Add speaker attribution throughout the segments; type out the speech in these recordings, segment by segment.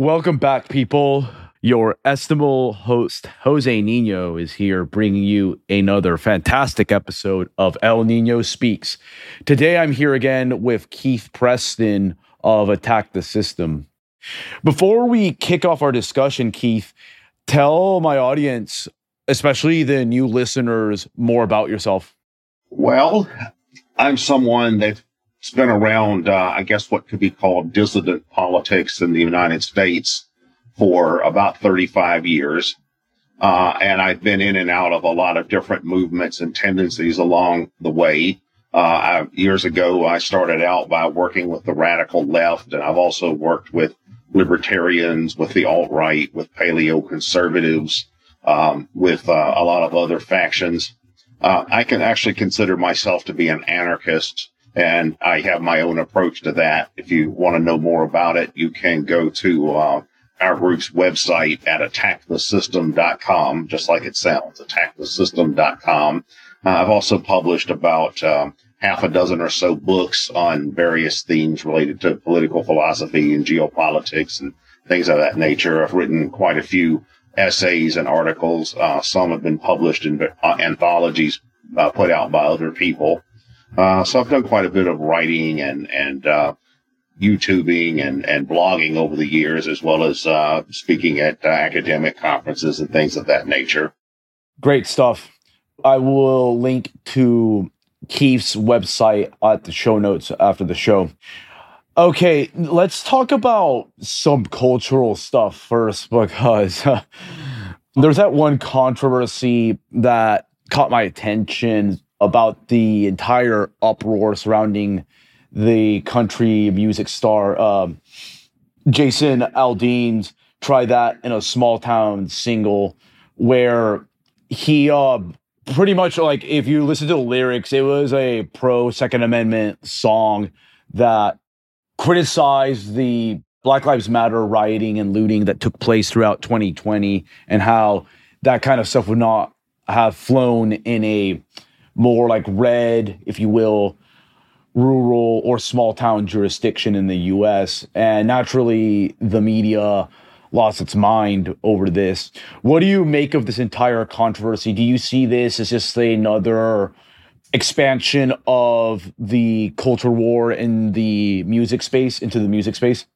Speaker 1: Welcome back, people. Your estimable host, Jose Nino, is here bringing you another fantastic episode of El Nino Speaks. Today, I'm here again with Keith Preston of Attack the System. Before we kick off our discussion, Keith, tell my audience, especially the new listeners, more about yourself.
Speaker 2: Well, I'm someone that's been around, uh, I guess, what could be called dissident politics in the United States for about 35 years. Uh, and I've been in and out of a lot of different movements and tendencies along the way. Uh, I, years ago, I started out by working with the radical left, and I've also worked with libertarians, with the alt right, with paleo conservatives, um, with uh, a lot of other factions. Uh, I can actually consider myself to be an anarchist, and I have my own approach to that. If you want to know more about it, you can go to uh, our group's website at attackthesystem.com, just like it sounds, attackthesystem.com. Uh, I've also published about um, half a dozen or so books on various themes related to political philosophy and geopolitics and things of that nature. I've written quite a few essays and articles. Uh, some have been published in uh, anthologies uh, put out by other people. Uh, so I've done quite a bit of writing and and uh, YouTubing and, and blogging over the years, as well as uh, speaking at uh, academic conferences and things of that nature.
Speaker 1: Great stuff. I will link to Keith's website at the show notes after the show. Okay, let's talk about some cultural stuff first because there's that one controversy that caught my attention about the entire uproar surrounding the country music star um, Jason Aldean's "Try That" in a small town single, where he uh, pretty much like if you listen to the lyrics, it was a pro Second Amendment song that criticized the Black Lives Matter rioting and looting that took place throughout 2020 and how that kind of stuff would not have flown in a more like red, if you will, rural or small town jurisdiction in the US. And naturally, the media lost its mind over this. What do you make of this entire controversy? Do you see this as just another expansion of the culture war in the music space into the music space?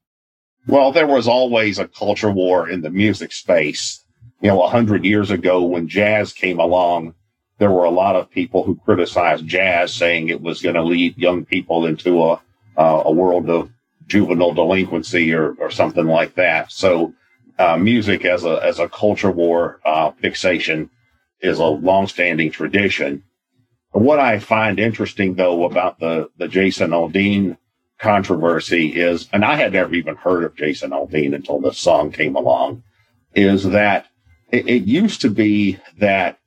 Speaker 2: Well, there was always a culture war in the music space. You know, a hundred years ago when jazz came along, there were a lot of people who criticized jazz, saying it was going to lead young people into a uh, a world of juvenile delinquency or, or something like that. So, uh, music as a as a culture war uh, fixation is a longstanding tradition. What I find interesting though about the the Jason Aldean controversy is, and I had never even heard of Jason Aldean until this song came along, is that it, it used to be that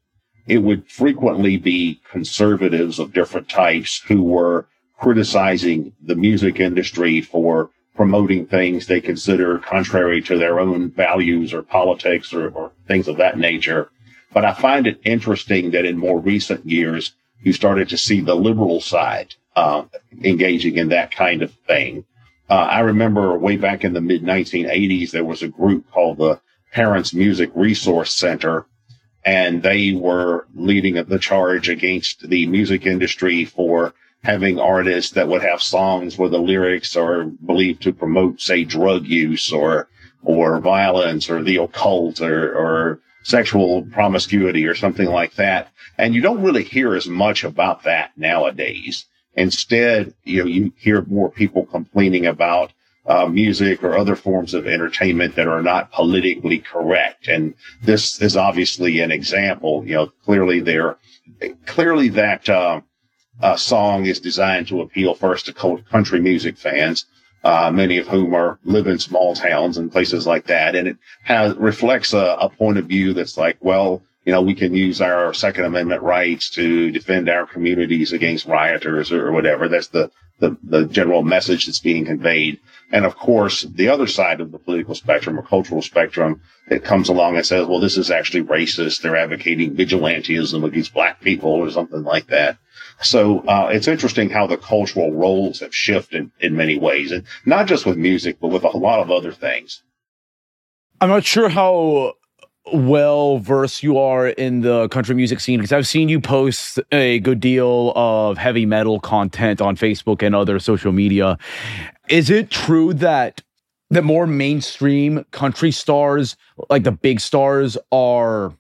Speaker 2: it would frequently be conservatives of different types who were criticizing the music industry for promoting things they consider contrary to their own values or politics or, or things of that nature. But I find it interesting that in more recent years, you started to see the liberal side uh, engaging in that kind of thing. Uh, I remember way back in the mid 1980s, there was a group called the Parents Music Resource Center and they were leading the charge against the music industry for having artists that would have songs where the lyrics are believed to promote, say, drug use or or violence or the occult or, or sexual promiscuity or something like that. And you don't really hear as much about that nowadays. Instead, you know, you hear more people complaining about uh, music or other forms of entertainment that are not politically correct. And this is obviously an example. You know, clearly there, clearly that uh, uh, song is designed to appeal first to country music fans. Uh, many of whom are live in small towns and places like that, and it has reflects a, a point of view that's like, well, you know, we can use our Second Amendment rights to defend our communities against rioters or whatever. That's the the, the general message that's being conveyed. And of course, the other side of the political spectrum or cultural spectrum, it comes along and says, well, this is actually racist. They're advocating vigilantism against black people or something like that. So uh, it's interesting how the cultural roles have shifted in many ways, and not just with music, but with a lot of other things.
Speaker 1: I'm not sure how well versed you are in the country music scene because I've seen you post a good deal of heavy metal content on Facebook and other social media. Is it true that the more mainstream country stars, like the big stars, are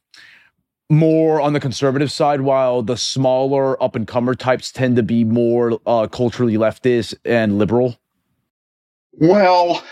Speaker 1: more on the conservative side, while the smaller up and comer types tend to be more uh, culturally leftist and liberal?
Speaker 2: Well,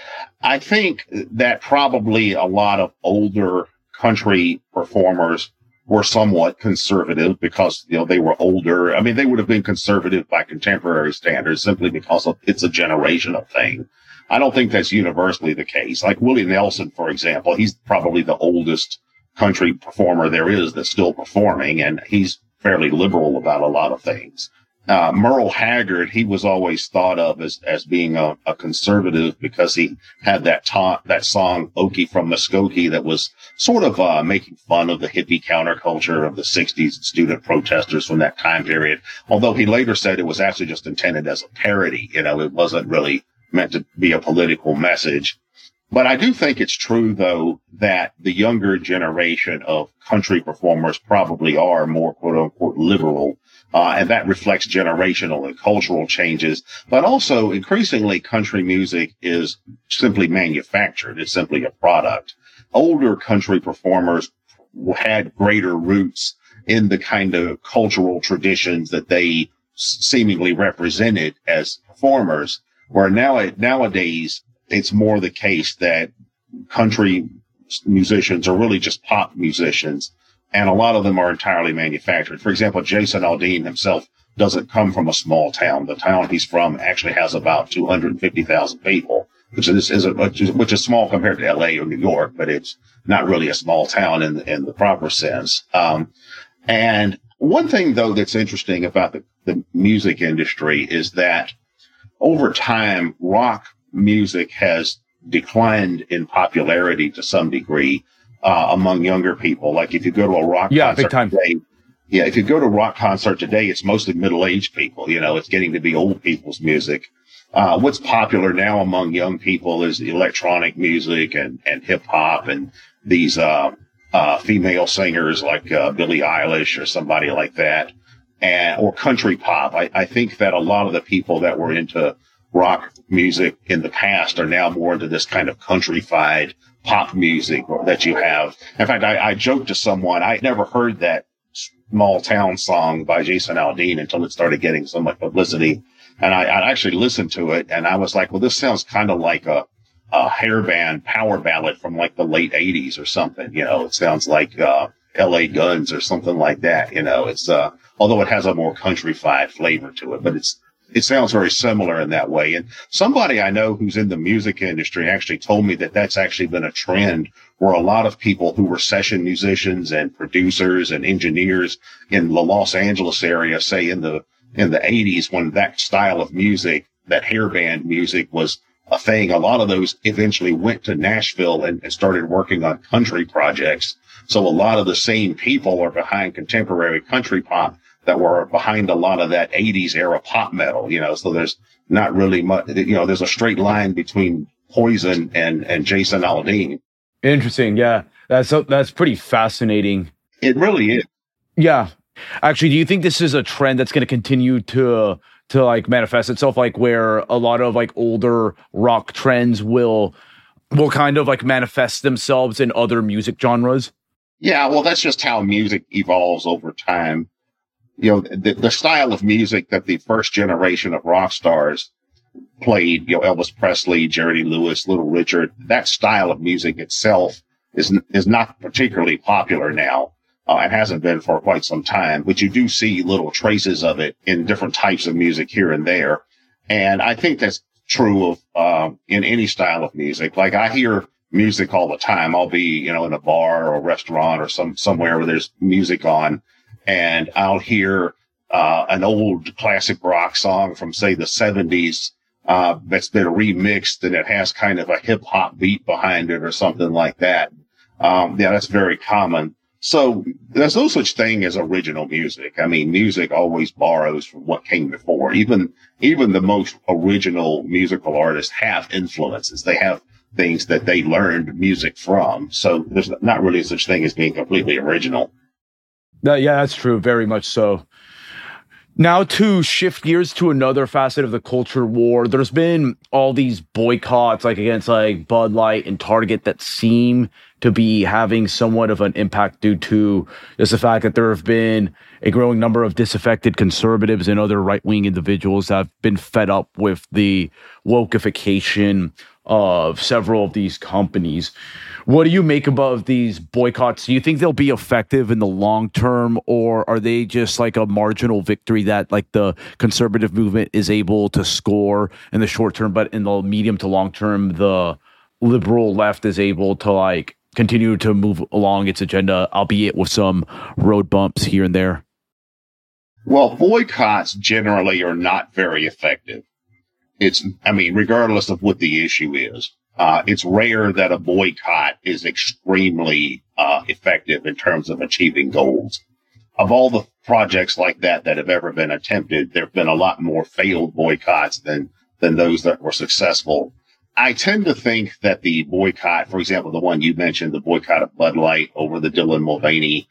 Speaker 2: I think that probably a lot of older country performers were somewhat conservative because you know they were older. I mean, they would have been conservative by contemporary standards simply because of, it's a generational thing. I don't think that's universally the case. Like Willie Nelson, for example, he's probably the oldest country performer there is that's still performing, and he's fairly liberal about a lot of things uh, Merle Haggard, he was always thought of as, as being a, a conservative because he had that ta- that song Okie from Muskogee that was sort of uh, making fun of the hippie counterculture of the 60s student protesters from that time period. Although he later said it was actually just intended as a parody. You know, it wasn't really meant to be a political message. But I do think it's true, though, that the younger generation of country performers probably are more quote unquote liberal uh, and that reflects generational and cultural changes. But also, increasingly, country music is simply manufactured. It's simply a product. Older country performers had greater roots in the kind of cultural traditions that they seemingly represented as performers. Where now, nowadays, it's more the case that country musicians are really just pop musicians and a lot of them are entirely manufactured. For example, Jason Aldean himself doesn't come from a small town. The town he's from actually has about 250,000 people, which is, is a, which is small compared to LA or New York, but it's not really a small town in, in the proper sense. Um, and one thing though that's interesting about the, the music industry is that over time, rock music has declined in popularity to some degree uh, among younger people. Like if you go to a rock
Speaker 1: yeah,
Speaker 2: concert
Speaker 1: big time.
Speaker 2: today, yeah, if you go to a rock concert today, it's mostly middle aged people. You know, it's getting to be old people's music. Uh, what's popular now among young people is electronic music and, and hip hop and these uh, uh, female singers like uh, Billie Eilish or somebody like that, and or country pop. I, I think that a lot of the people that were into rock music in the past are now more into this kind of countrified pop music that you have. In fact, I, I joked to someone, I never heard that small town song by Jason Aldean until it started getting so much publicity. And I, I actually listened to it and I was like, well, this sounds kind of like a, a hairband power ballad from like the late eighties or something. You know, it sounds like, uh, LA Guns or something like that. You know, it's, uh, although it has a more countrified flavor to it, but it's, it sounds very similar in that way. And somebody I know who's in the music industry actually told me that that's actually been a trend where a lot of people who were session musicians and producers and engineers in the Los Angeles area, say in the, in the eighties, when that style of music, that hairband music was a thing, a lot of those eventually went to Nashville and, and started working on country projects. So a lot of the same people are behind contemporary country pop that were behind a lot of that 80s era pop metal, you know, so there's not really much, you know, there's a straight line between Poison and, and Jason Aldean.
Speaker 1: Interesting. Yeah. That's, that's pretty fascinating.
Speaker 2: It really is.
Speaker 1: Yeah. Actually, do you think this is a trend that's going to continue to, to like manifest itself, like where a lot of like older rock trends will, will kind of like manifest themselves in other music genres?
Speaker 2: Yeah. Well, that's just how music evolves over time you know, the, the style of music that the first generation of rock stars played, you know, Elvis Presley, Jerry Lewis, Little Richard, that style of music itself is, is not particularly popular now. Uh, and hasn't been for quite some time, but you do see little traces of it in different types of music here and there. And I think that's true of, uh, in any style of music. Like I hear music all the time. I'll be, you know, in a bar or a restaurant or some, somewhere where there's music on and I'll hear uh, an old classic rock song from say the 70s uh, that's been remixed and it has kind of a hip hop beat behind it or something like that. Um, yeah, that's very common. So there's no such thing as original music. I mean, music always borrows from what came before. Even even the most original musical artists have influences. They have things that they learned music from. So there's not really such thing as being completely original.
Speaker 1: Uh, yeah, that's true. Very much so. Now to shift gears to another facet of the culture war, there's been all these boycotts like against like Bud Light and Target that seem to be having somewhat of an impact due to just the fact that there have been a growing number of disaffected conservatives and other right-wing individuals that have been fed up with the wokeification of several of these companies. What do you make about these boycotts? Do you think they'll be effective in the long term, or are they just like a marginal victory that like the conservative movement is able to score in the short term, but in the medium to long term, the liberal left is able to like continue to move along its agenda, albeit with some road bumps here and there?
Speaker 2: Well, boycotts generally are not very effective. It's, I mean, regardless of what the issue is. Uh, it's rare that a boycott is extremely uh, effective in terms of achieving goals. Of all the projects like that that have ever been attempted, there have been a lot more failed boycotts than than those that were successful. I tend to think that the boycott, for example, the one you mentioned, the boycott of Bud Light over the Dylan Mulvaney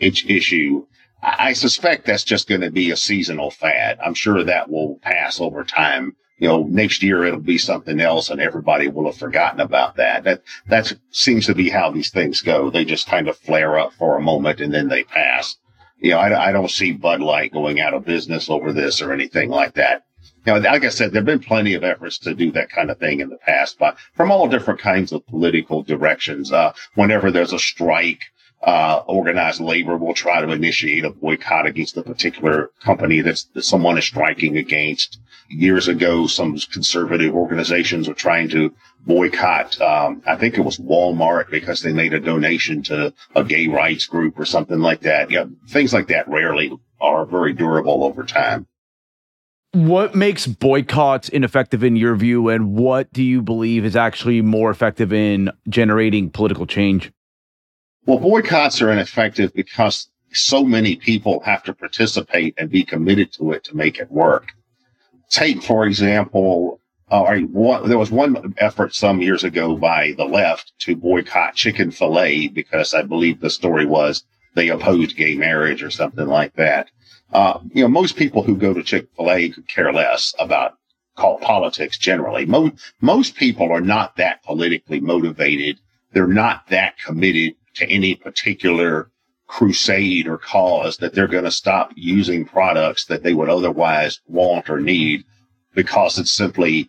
Speaker 2: issue, I suspect that's just going to be a seasonal fad. I'm sure that will pass over time you know, next year it'll be something else and everybody will have forgotten about that. That, that seems to be how these things go. They just kind of flare up for a moment and then they pass. You know, I, I don't see Bud Light going out of business over this or anything like that. You know, like I said, there have been plenty of efforts to do that kind of thing in the past, but from all different kinds of political directions. Uh, whenever there's a strike, uh, organized labor will try to initiate a boycott against a particular company that's, that someone is striking against. Years ago, some conservative organizations were trying to boycott, um, I think it was Walmart because they made a donation to a gay rights group or something like that. Yeah, things like that rarely are very durable over time.
Speaker 1: What makes boycotts ineffective in your view, and what do you believe is actually more effective in generating political change?
Speaker 2: Well, boycotts are ineffective because so many people have to participate and be committed to it to make it work. Take, for example, uh, one, there was one effort some years ago by the left to boycott Chick-fil-A because I believe the story was they opposed gay marriage or something like that. Uh, you know, most people who go to Chick fil A could care less about call politics generally. Most, most people are not that politically motivated. They're not that committed to any particular crusade or cause that they're going to stop using products that they would otherwise want or need because it's simply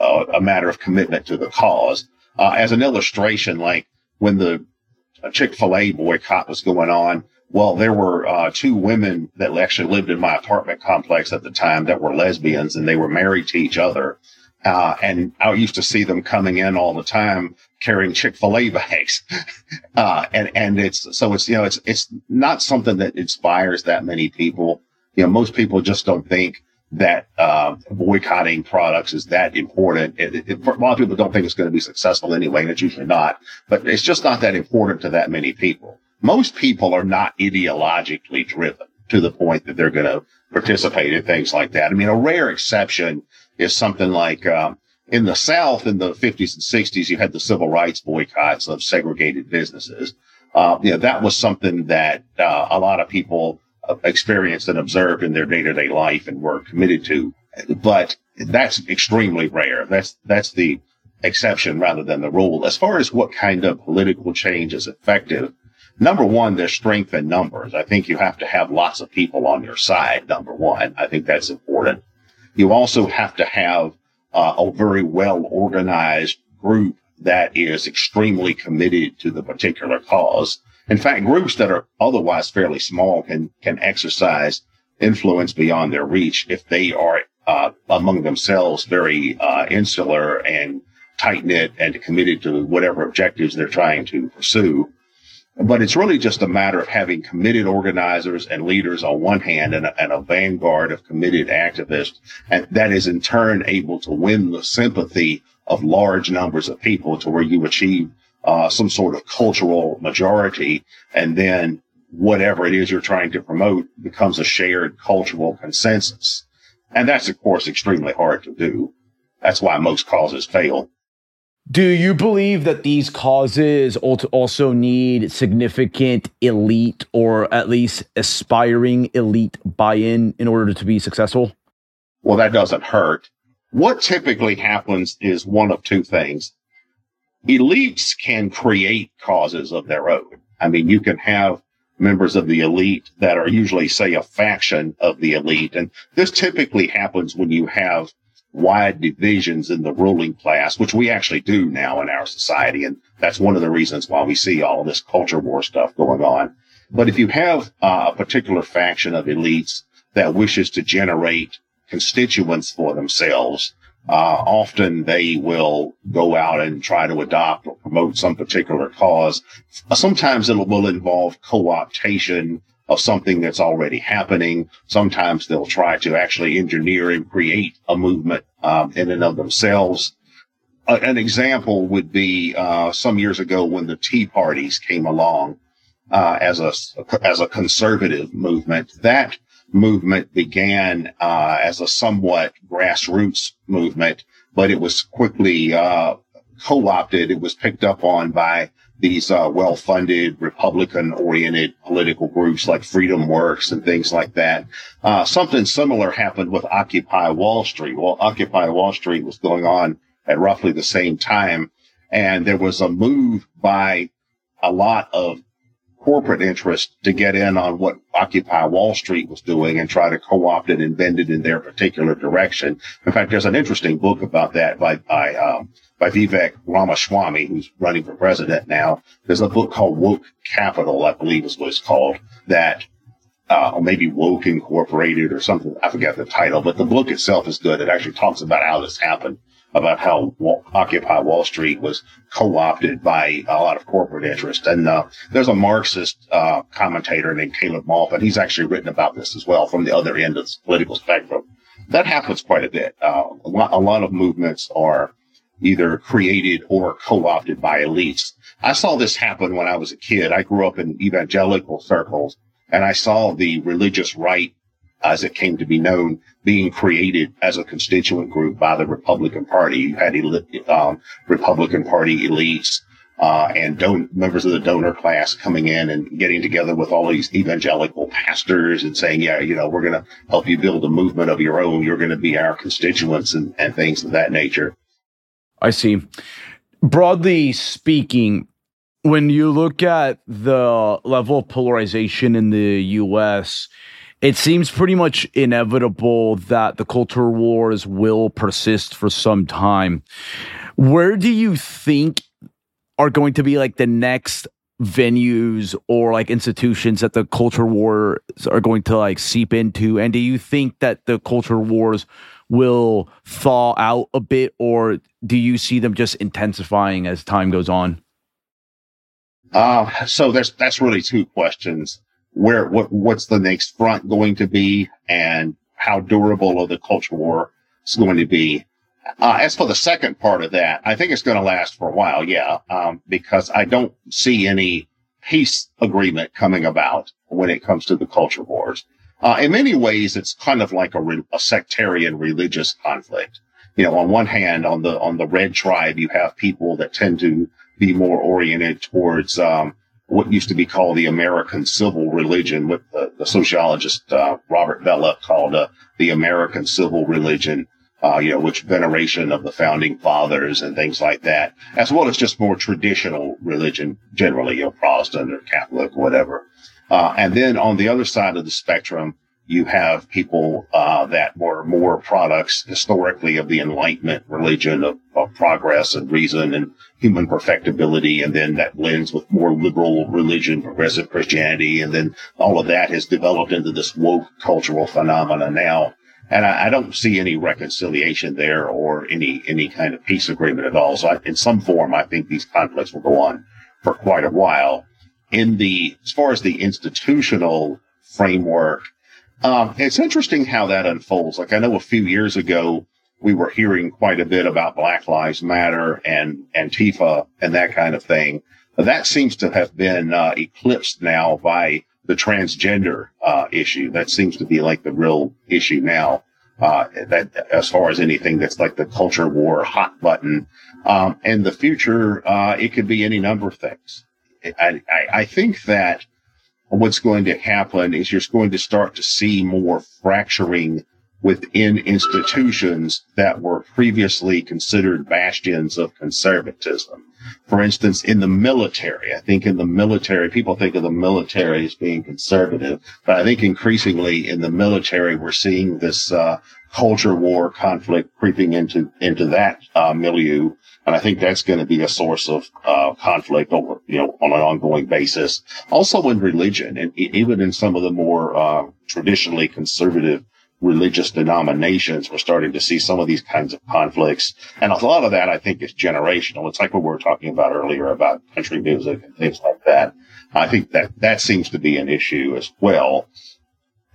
Speaker 2: uh, a matter of commitment to the cause. Uh, as an illustration, like when the Chick-fil-A boycott was going on, well, there were uh, two women that actually lived in my apartment complex at the time that were lesbians and they were married to each other. Uh, and I used to see them coming in all the time carrying Chick-fil-A bags. Uh, and, and it's, so it's, you know, it's, it's not something that inspires that many people. You know, most people just don't think that, uh, boycotting products is that important. It, it, a lot of people don't think it's going to be successful anyway, and it's usually not, but it's just not that important to that many people. Most people are not ideologically driven to the point that they're going to participate in things like that. I mean, a rare exception is something like, um, in the South in the 50s and 60s, you had the civil rights boycotts of segregated businesses. Uh, you know, that was something that uh, a lot of people uh, experienced and observed in their day to day life and were committed to. But that's extremely rare. That's, that's the exception rather than the rule. As far as what kind of political change is effective, number one, there's strength in numbers. I think you have to have lots of people on your side. Number one, I think that's important. You also have to have uh, a very well organized group that is extremely committed to the particular cause. In fact, groups that are otherwise fairly small can can exercise influence beyond their reach if they are uh, among themselves very uh, insular and tight knit and committed to whatever objectives they're trying to pursue. But it's really just a matter of having committed organizers and leaders on one hand and a, and a, vanguard of committed activists. And that is in turn able to win the sympathy of large numbers of people to where you achieve uh, some sort of cultural majority. And then whatever it is you're trying to promote becomes a shared cultural consensus. And that's, of course, extremely hard to do. That's why most causes fail.
Speaker 1: Do you believe that these causes also need significant elite or at least aspiring elite buy in in order to be successful?
Speaker 2: Well, that doesn't hurt. What typically happens is one of two things. Elites can create causes of their own. I mean, you can have members of the elite that are usually, say, a faction of the elite. And this typically happens when you have wide divisions in the ruling class, which we actually do now in our society. And that's one of the reasons why we see all this culture war stuff going on. But if you have uh, a particular faction of elites that wishes to generate constituents for themselves, uh, often they will go out and try to adopt or promote some particular cause. Sometimes it will involve co-optation of something that's already happening. Sometimes they'll try to actually engineer and create a movement um, in and of themselves. An example would be uh, some years ago when the Tea Parties came along uh, as a as a conservative movement. That movement began uh, as a somewhat grassroots movement, but it was quickly uh, co-opted. It was picked up on by these uh, well-funded Republican-oriented political groups like Freedom Works and things like that. Uh, something similar happened with Occupy Wall Street. Well, Occupy Wall Street was going on at roughly the same time, and there was a move by a lot of corporate interest to get in on what Occupy Wall Street was doing and try to co-opt it and bend it in their particular direction. In fact, there's an interesting book about that by, by, um, by Vivek Ramaswamy, who's running for president now. There's a book called Woke Capital, I believe is what it's called, that uh, or maybe Woke Incorporated or something. I forget the title, but the book itself is good. It actually talks about how this happened about how Occupy Wall Street was co-opted by a lot of corporate interest. And uh, there's a Marxist uh, commentator named Caleb Maupin. He's actually written about this as well from the other end of the political spectrum. That happens quite a bit. Uh, a, lot, a lot of movements are either created or co-opted by elites. I saw this happen when I was a kid. I grew up in evangelical circles and I saw the religious right as it came to be known, being created as a constituent group by the Republican Party. You had um, Republican Party elites uh, and don- members of the donor class coming in and getting together with all these evangelical pastors and saying, yeah, you know, we're going to help you build a movement of your own. You're going to be our constituents and, and things of that nature.
Speaker 1: I see. Broadly speaking, when you look at the level of polarization in the US, it seems pretty much inevitable that the culture wars will persist for some time. Where do you think are going to be like the next venues or like institutions that the culture wars are going to like seep into? And do you think that the culture wars will thaw out a bit, or do you see them just intensifying as time goes on?
Speaker 2: Uh, so there's that's really two questions where what what's the next front going to be and how durable of the culture war is going to be. Uh, as for the second part of that, I think it's going to last for a while, yeah, um, because I don't see any peace agreement coming about when it comes to the culture wars. Uh, in many ways, it's kind of like a, re- a sectarian religious conflict. You know, on one hand, on the on the red tribe, you have people that tend to be more oriented towards um, what used to be called the American civil religion, what the, the sociologist uh, Robert Bellah called uh, the American civil religion, uh, you know, which veneration of the founding fathers and things like that, as well as just more traditional religion, generally, you know, Protestant or Catholic, whatever. Uh, and then on the other side of the spectrum, you have people uh, that were more products historically of the Enlightenment religion of, of, progress and reason and human perfectibility, and then that blends with more liberal religion, progressive Christianity, and then all of that has developed into this woke cultural phenomena now. And I, I don't see any reconciliation there or any any kind of peace agreement at all. So, I, in some form, I think these conflicts will go on for quite a while. In the as far as the institutional framework um, it's interesting how that unfolds. Like I know a few years ago, we were hearing quite a bit about Black Lives Matter and Antifa and that kind of thing. That seems to have been uh, eclipsed now by the transgender uh, issue. That seems to be like the real issue now. uh, that as far as anything that's like the culture war hot button. Um, and the future, uh, it could be any number of things. I, I, I think that what's going to happen is you're going to start to see more fracturing within institutions that were previously considered bastions of conservatism. For instance, in the military, I think in the military, people think of the military as being conservative, but I think increasingly in the military, we're seeing this uh, culture war conflict creeping into into that uh, milieu, and I think that's going to be a source of uh, conflict over you know on an ongoing basis. Also in religion, and even in some of the more uh, traditionally conservative religious denominations, we're starting to see some of these kinds of conflicts. And a lot of that, I think, is generational. It's like what we were talking about earlier about country music and things like that. I think that that seems to be an issue as well.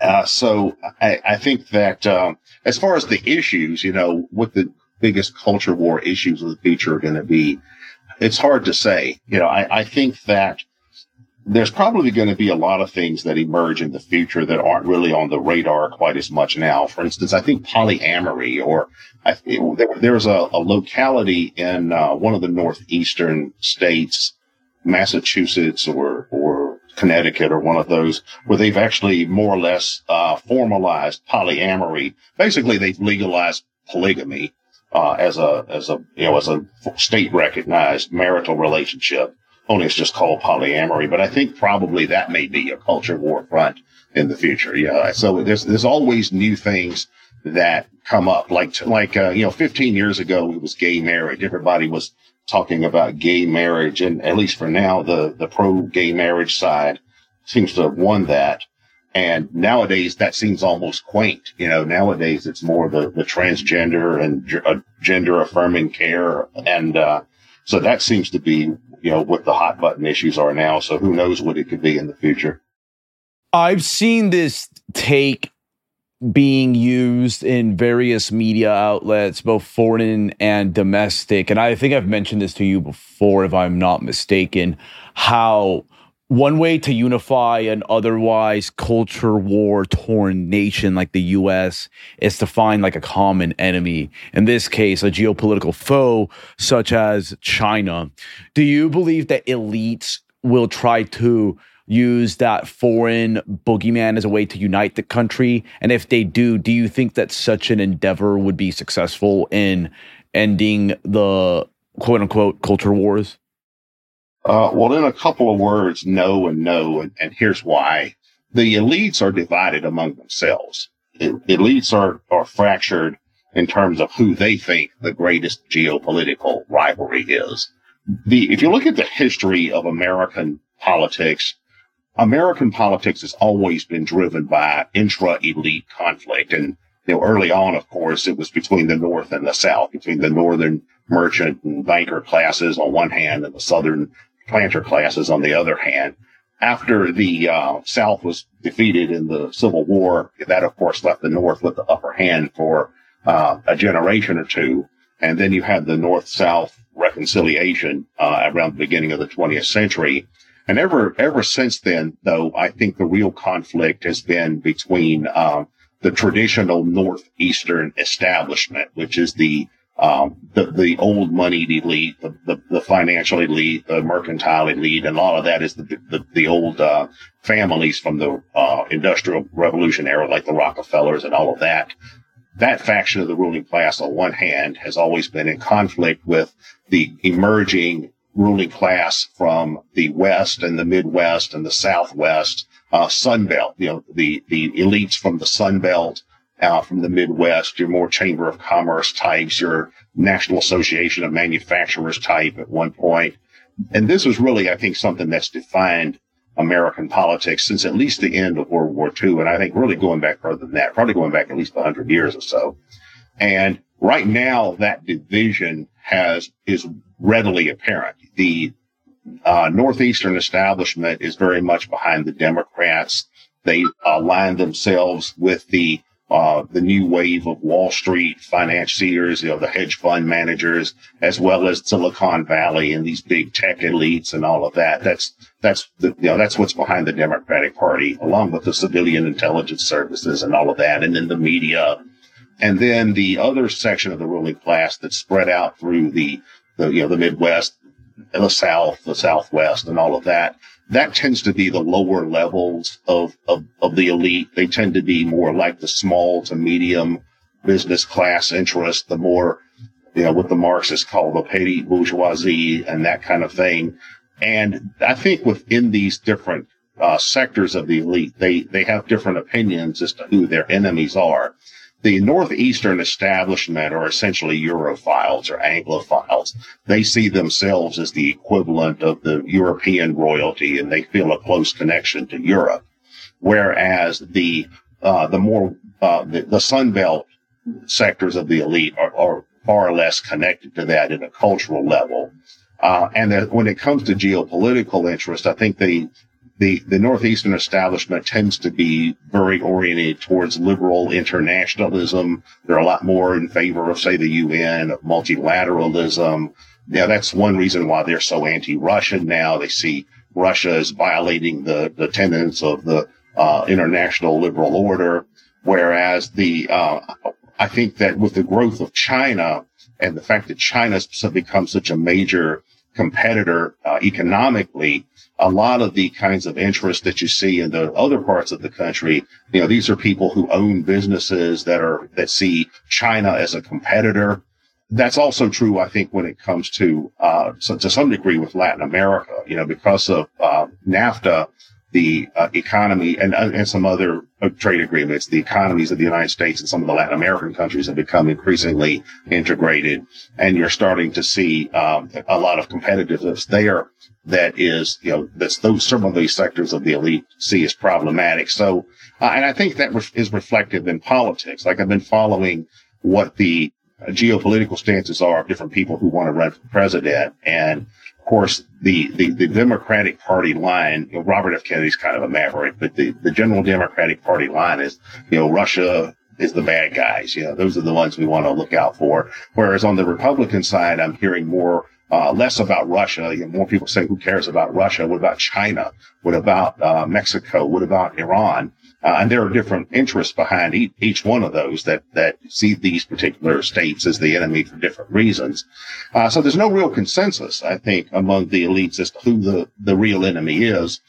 Speaker 2: Uh, so I, I, think that um, as far as the issues, you know, what the biggest culture war issues of the future are going to be, it's hard to say. You know, I, I think that there's probably going to be a lot of things that emerge in the future that aren't really on the radar quite as much now. For instance, I think polyamory, or I, it, there, there's a, a, locality in uh, one of the northeastern states, Massachusetts or or Connecticut or one of those, where they've actually more or less uh, formalized polyamory. Basically, they've legalized polygamy uh, as a as a you know as a state recognized marital relationship only it's just called polyamory. But I think probably that may be a culture war front in the future. Yeah. So there's, there's always new things that come up. Like, like, uh, you know, 15 years ago, it was gay marriage. Everybody was talking about gay marriage. And at least for now, the, the pro gay marriage side seems to have won that. And nowadays that seems almost quaint. You know, nowadays it's more the, the transgender and uh, gender affirming care. And, uh, so that seems to be you know, what the hot button issues are now. So who knows what it could be in the future.
Speaker 1: I've seen this take being used in various media outlets, both foreign and domestic. And I think I've mentioned this to you before, if I'm not mistaken, how one way to unify an otherwise culture war torn nation like the US is to find like a common enemy. In this case, a geopolitical foe such as China. Do you believe that elites will try to use that foreign boogeyman as a way to unite the country? And if they do, do you think that such an endeavor would be successful in ending the quote unquote culture wars?
Speaker 2: Uh, well, in a couple of words, no and no, and, and here's why. The elites are divided among themselves. elites are, are fractured in terms of who they think the greatest geopolitical rivalry is. The, if you look at the history of American politics, American politics has always been driven by intra-elite conflict. And, you know, early on, of course, it was between the North and the South, between the Northern merchant and banker classes on one hand and the Southern planter classes on the other hand. After the uh, South was defeated in the Civil War, that of course left the North with the upper hand for uh, a generation or two. And then you had the North-South reconciliation uh, around the beginning of the 20th century. And ever ever since then, though, I think the real conflict has been between um, the traditional northeastern establishment, which is the um, the, the old moneyed elite, the, the, the, financial elite, the mercantile elite, and all of that is the, the, the old, uh, families from the, uh, industrial revolution era, like the Rockefellers and all of that. That faction of the ruling class on one hand has always been in conflict with the emerging ruling class from the West and the Midwest and the Southwest, uh, Sun Belt, you know, the, the elites from the Sun Belt, uh, from the Midwest, your more Chamber of Commerce types, your National Association of Manufacturers type at one point. And this was really, I think, something that's defined American politics since at least the end of World War II. And I think really going back further than that, probably going back at least 100 years or so. And right now, that division has, is readily apparent. The uh, Northeastern establishment is very much behind the Democrats. They align themselves with the uh, the new wave of Wall Street financiers, you know, the hedge fund managers, as well as Silicon Valley and these big tech elites and all of that. That's, that's the, you know, that's what's behind the Democratic Party, along with the civilian intelligence services and all of that. And then the media, And then the other section of the ruling class that's spread out through the, the you know, the Midwest, the South, the Southwest, and all of that, that tends to be the lower levels of, of, of the elite. They tend to be more like the small to medium business class interest, the more, you know, what the Marxists call the petty bourgeoisie and that kind of thing. And I think within these different uh, sectors of the elite, they, they have different opinions as to who their enemies are. The Northeastern establishment are essentially Europhiles or Anglophiles. They see themselves as the equivalent of the European royalty and they feel a close connection to Europe. Whereas the, uh, the more, uh, the, the Sun Belt sectors of the elite are, are far less connected to that at a cultural level. Uh, and that when it comes to geopolitical interest, I think the, the, the Northeastern establishment tends to be very oriented towards liberal internationalism. They're a lot more in favor of, say, the UN, of multilateralism. Now, that's one reason why they're so anti-Russian now. They see Russia as violating the, the tenets of the uh, international liberal order. Whereas the, uh, I think that with the growth of China and the fact that China's become such a major competitor uh, economically, a lot of the kinds of interests that you see in the other parts of the country, you know, these are people who own businesses that are, that see China as a competitor. That's also true, I think, when it comes to, uh, so to some degree with Latin America, you know, because of, uh, NAFTA, the uh, economy and, uh, and some other uh, trade agreements, the economies of the United States and some of the Latin American countries have become increasingly integrated. And you're starting to see um, a lot of competitiveness there that is, you know, that's those some of these sectors of the elite see as problematic. So, uh, and I think that re- is reflective in politics. Like I've been following what the geopolitical stances are of different people who want to run for president. And course, the, the, the Democratic Party line, you know, Robert F. Kennedy's kind of a maverick, but the, the general Democratic Party line is, you know, Russia is the bad guys. You know, those are the ones we want to look out for. Whereas on the Republican side, I'm hearing more uh, less about Russia. You know, more people say, who cares about Russia? What about China? What about uh, Mexico? What about Iran? Uh, and there are different interests behind each, each, one of those that, that see these particular states as the enemy for different reasons. Uh, so there's no real consensus, I think, among the elites as to who the, the real enemy is.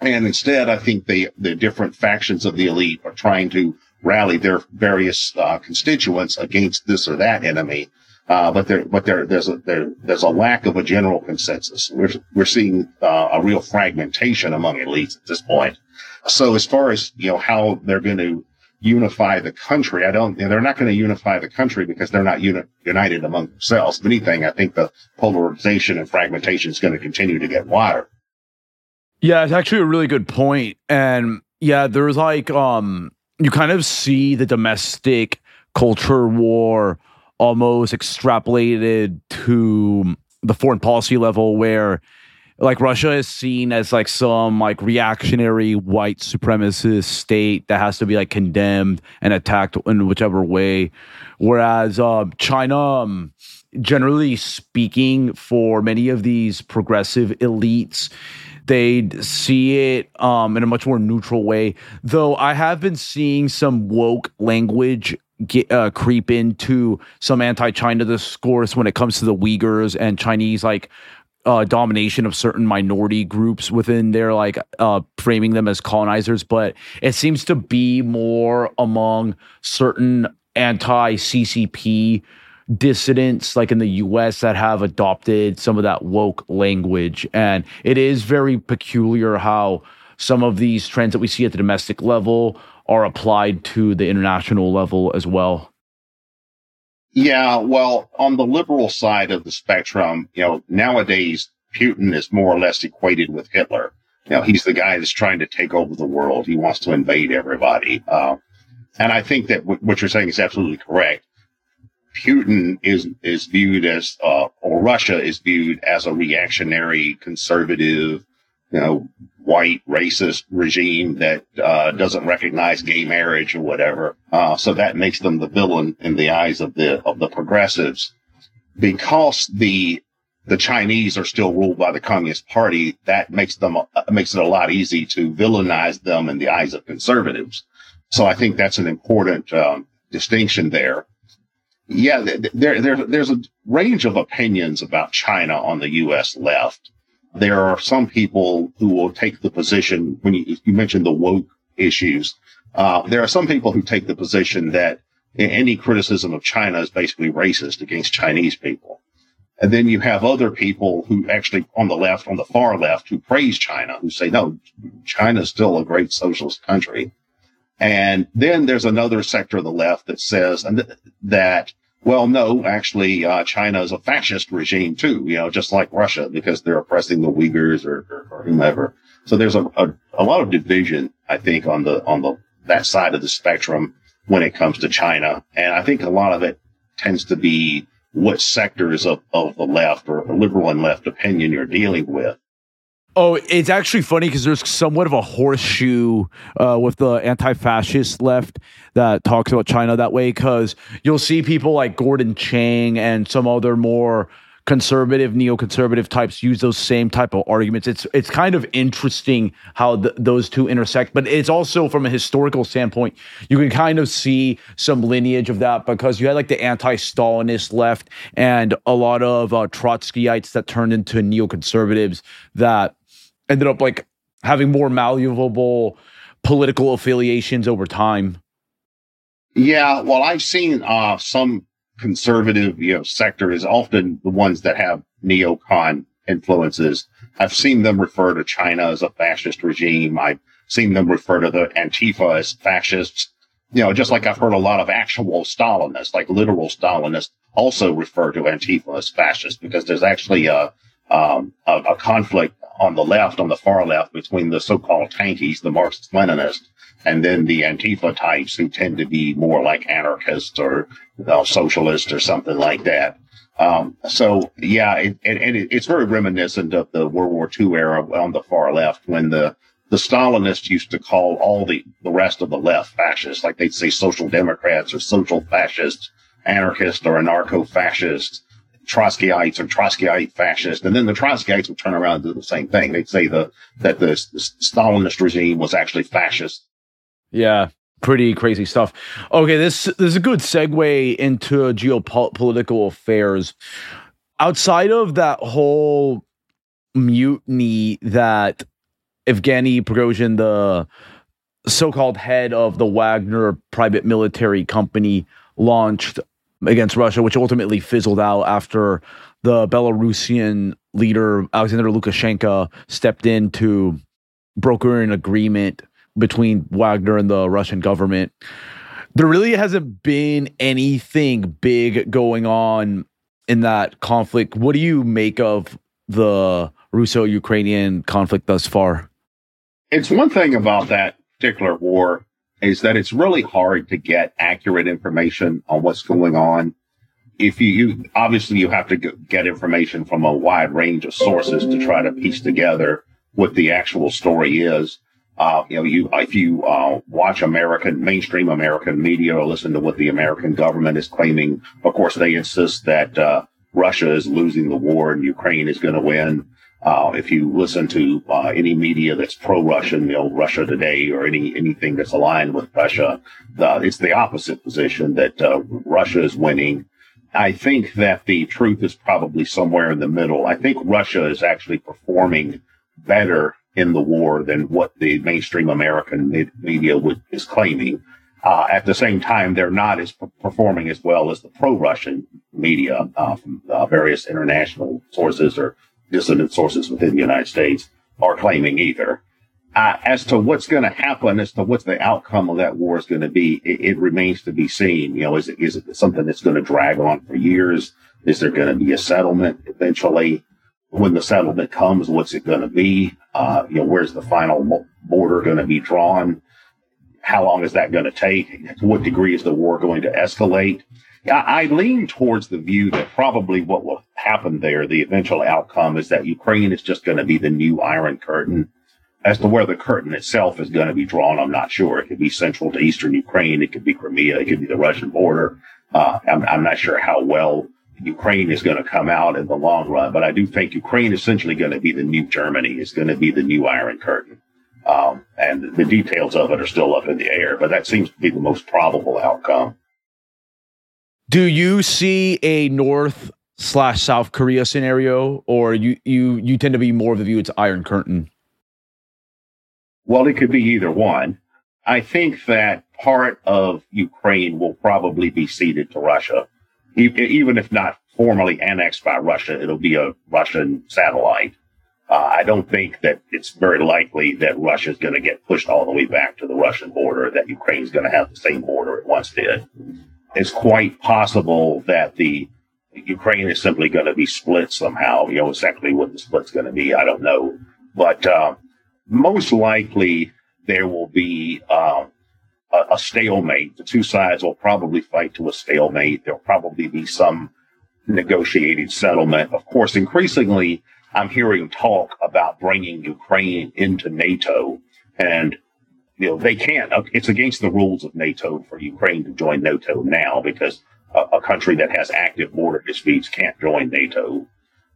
Speaker 2: And instead, I think the, the different factions of the elite are trying to rally their various uh, constituents against this or that enemy. Uh, but there, but there, there's a, there, there's a lack of a general consensus. We're, we're seeing uh, a real fragmentation among elites at this point. So as far as, you know, how they're going to unify the country, I don't, they're not going to unify the country because they're not uni- united among themselves. If anything, I think the polarization and fragmentation is going to continue to get wider.
Speaker 1: Yeah, it's actually a really good point. And yeah, there's like, um, you kind of see the domestic culture war almost extrapolated to the foreign policy level where like Russia is seen as like some like reactionary white supremacist state that has to be like condemned and attacked in whichever way, whereas uh, China, um, generally speaking, for many of these progressive elites, they see it um, in a much more neutral way. Though I have been seeing some woke language get, uh, creep into some anti-China discourse when it comes to the Uyghurs and Chinese like uh, domination of certain minority groups within their like uh, framing them as colonizers, but it seems to be more among certain anti CCP dissidents, like in the US, that have adopted some of that woke language. And it is very peculiar how some of these trends that we see at the domestic level are applied to the international level as well.
Speaker 2: Yeah, well, on the liberal side of the spectrum, you know, nowadays Putin is more or less equated with Hitler. You know, he's the guy that's trying to take over the world. He wants to invade everybody. Uh, and I think that w- what you're saying is absolutely correct. Putin is is viewed as, uh, or Russia is viewed as a reactionary, conservative, you know, white racist regime that uh, doesn't recognize gay marriage or whatever. Uh, so that makes them the villain in the eyes of the of the progressives. Because the the Chinese are still ruled by the Communist Party, that makes them uh, makes it a lot easy to villainize them in the eyes of conservatives. So I think that's an important um, distinction there. Yeah, there, there, there's a range of opinions about China on the U.S. left. There are some people who will take the position when you, you mentioned the woke issues. Uh, there are some people who take the position that any criticism of China is basically racist against Chinese people. And then you have other people who actually on the left, on the far left, who praise China, who say, no, China is still a great socialist country. And then there's another sector of the left that says that, well, no, actually, uh, China is a fascist regime too, you know, just like Russia because they're oppressing the Uyghurs or, or, or whomever. So there's a, a, a lot of division, I think, on the, on the, that side of the spectrum when it comes to China. And I think a lot of it tends to be what sectors of, of the left or liberal and left opinion you're dealing with.
Speaker 1: Oh, it's actually funny because there's somewhat of a horseshoe uh, with the anti-fascist left that talks about China that way. Because you'll see people like Gordon Chang and some other more conservative, neoconservative types use those same type of arguments. It's it's kind of interesting how th- those two intersect, but it's also from a historical standpoint, you can kind of see some lineage of that because you had like the anti-Stalinist left and a lot of uh, Trotskyites that turned into neoconservatives that ended up like having more malleable political affiliations over time.
Speaker 2: Yeah, well, I've seen uh, some conservative, you know, sector is often the ones that have neocon influences. I've seen them refer to China as a fascist regime. I've seen them refer to the Antifa as fascists. You know, just like I've heard a lot of actual Stalinists, like literal Stalinists, also refer to Antifa as fascist because there's actually a, um, a, a conflict on the left, on the far left, between the so-called tankies, the Marxist Leninists, and then the Antifa types who tend to be more like anarchists or socialists or something like that. Um, so yeah, it, and, it, it's very reminiscent of the World War II era on the far left when the the Stalinists used to call all the, the rest of the left fascists, like they'd say social democrats or social fascists, anarchists or anarcho fascists, Trotskyites or Trotskyite fascists. And then the Trotskyites would turn around and do the same thing. They'd say the, that the, the Stalinist regime was actually fascist
Speaker 1: yeah, pretty crazy stuff. Okay, this, this is a good segue into geopolitical affairs. Outside of that whole mutiny that Evgeny Prigozhin, the so-called head of the Wagner private military company, launched against Russia, which ultimately fizzled out after the Belarusian leader Alexander Lukashenko stepped in to broker an agreement between Wagner and the Russian government. There really hasn't been anything big going on in that conflict. What do you make of the Russo Ukrainian conflict thus far?
Speaker 2: It's one thing about that particular war is that it's really hard to get accurate information on what's going on. If you, you obviously you have to get information from a wide range of sources to try to piece together what the actual story is. Uh, you know, you if you uh, watch American mainstream American media or listen to what the American government is claiming, of course they insist that uh, Russia is losing the war and Ukraine is going to win. Uh, if you listen to uh, any media that's pro-Russian, you know, Russia Today or any anything that's aligned with Russia, it's the opposite position that uh, Russia is winning. I think that the truth is probably somewhere in the middle. I think Russia is actually performing better in the war than what the mainstream American media would, is claiming. Uh, at the same time, they're not as performing as well as the pro-Russian media uh, from uh, various international sources or dissident sources within the United States are claiming either. Uh, as to what's going to happen, as to what the outcome of that war is going to be, it, it, remains to be seen. You know, is it, is it something that's going to drag on for years? Is there going to be a settlement eventually? when the settlement comes, what's it going to be? Uh, you know, where's the final border going to be drawn? How long is that going to take? To what degree is the war going to escalate? I, lean towards the view that probably what will happen there, the eventual outcome is that Ukraine is just going to be the new Iron Curtain. As to where the curtain itself is going to be drawn, I'm not sure. It could be central to eastern Ukraine. It could be Crimea. It could be the Russian border. Uh, I'm, I'm not sure how well Ukraine is going to come out in the long run. But I do think Ukraine is essentially going to be the new Germany. It's going to be the new Iron Curtain. Um, and the details of it are still up in the air, but that seems to be the most probable outcome.
Speaker 1: Do you see a North slash South Korea scenario, or you you you tend to be more of the view it's Iron Curtain?
Speaker 2: Well, it could be either one. I think that part of Ukraine will probably be ceded to Russia, even if not formally annexed by Russia. It'll be a Russian satellite. Uh, I don't think that it's very likely that Russia is going to get pushed all the way back to the Russian border, that Ukraine is going to have the same border it once did. It's quite possible that the Ukraine is simply going to be split somehow. You know, exactly what the split's going to be, I don't know. But uh, most likely there will be uh, a, a stalemate. The two sides will probably fight to a stalemate. There'll probably be some negotiated settlement. Of course, increasingly, I'm hearing talk about bringing Ukraine into NATO, and you know they can't. It's against the rules of NATO for Ukraine to join NATO now because a, a country that has active border disputes can't join NATO.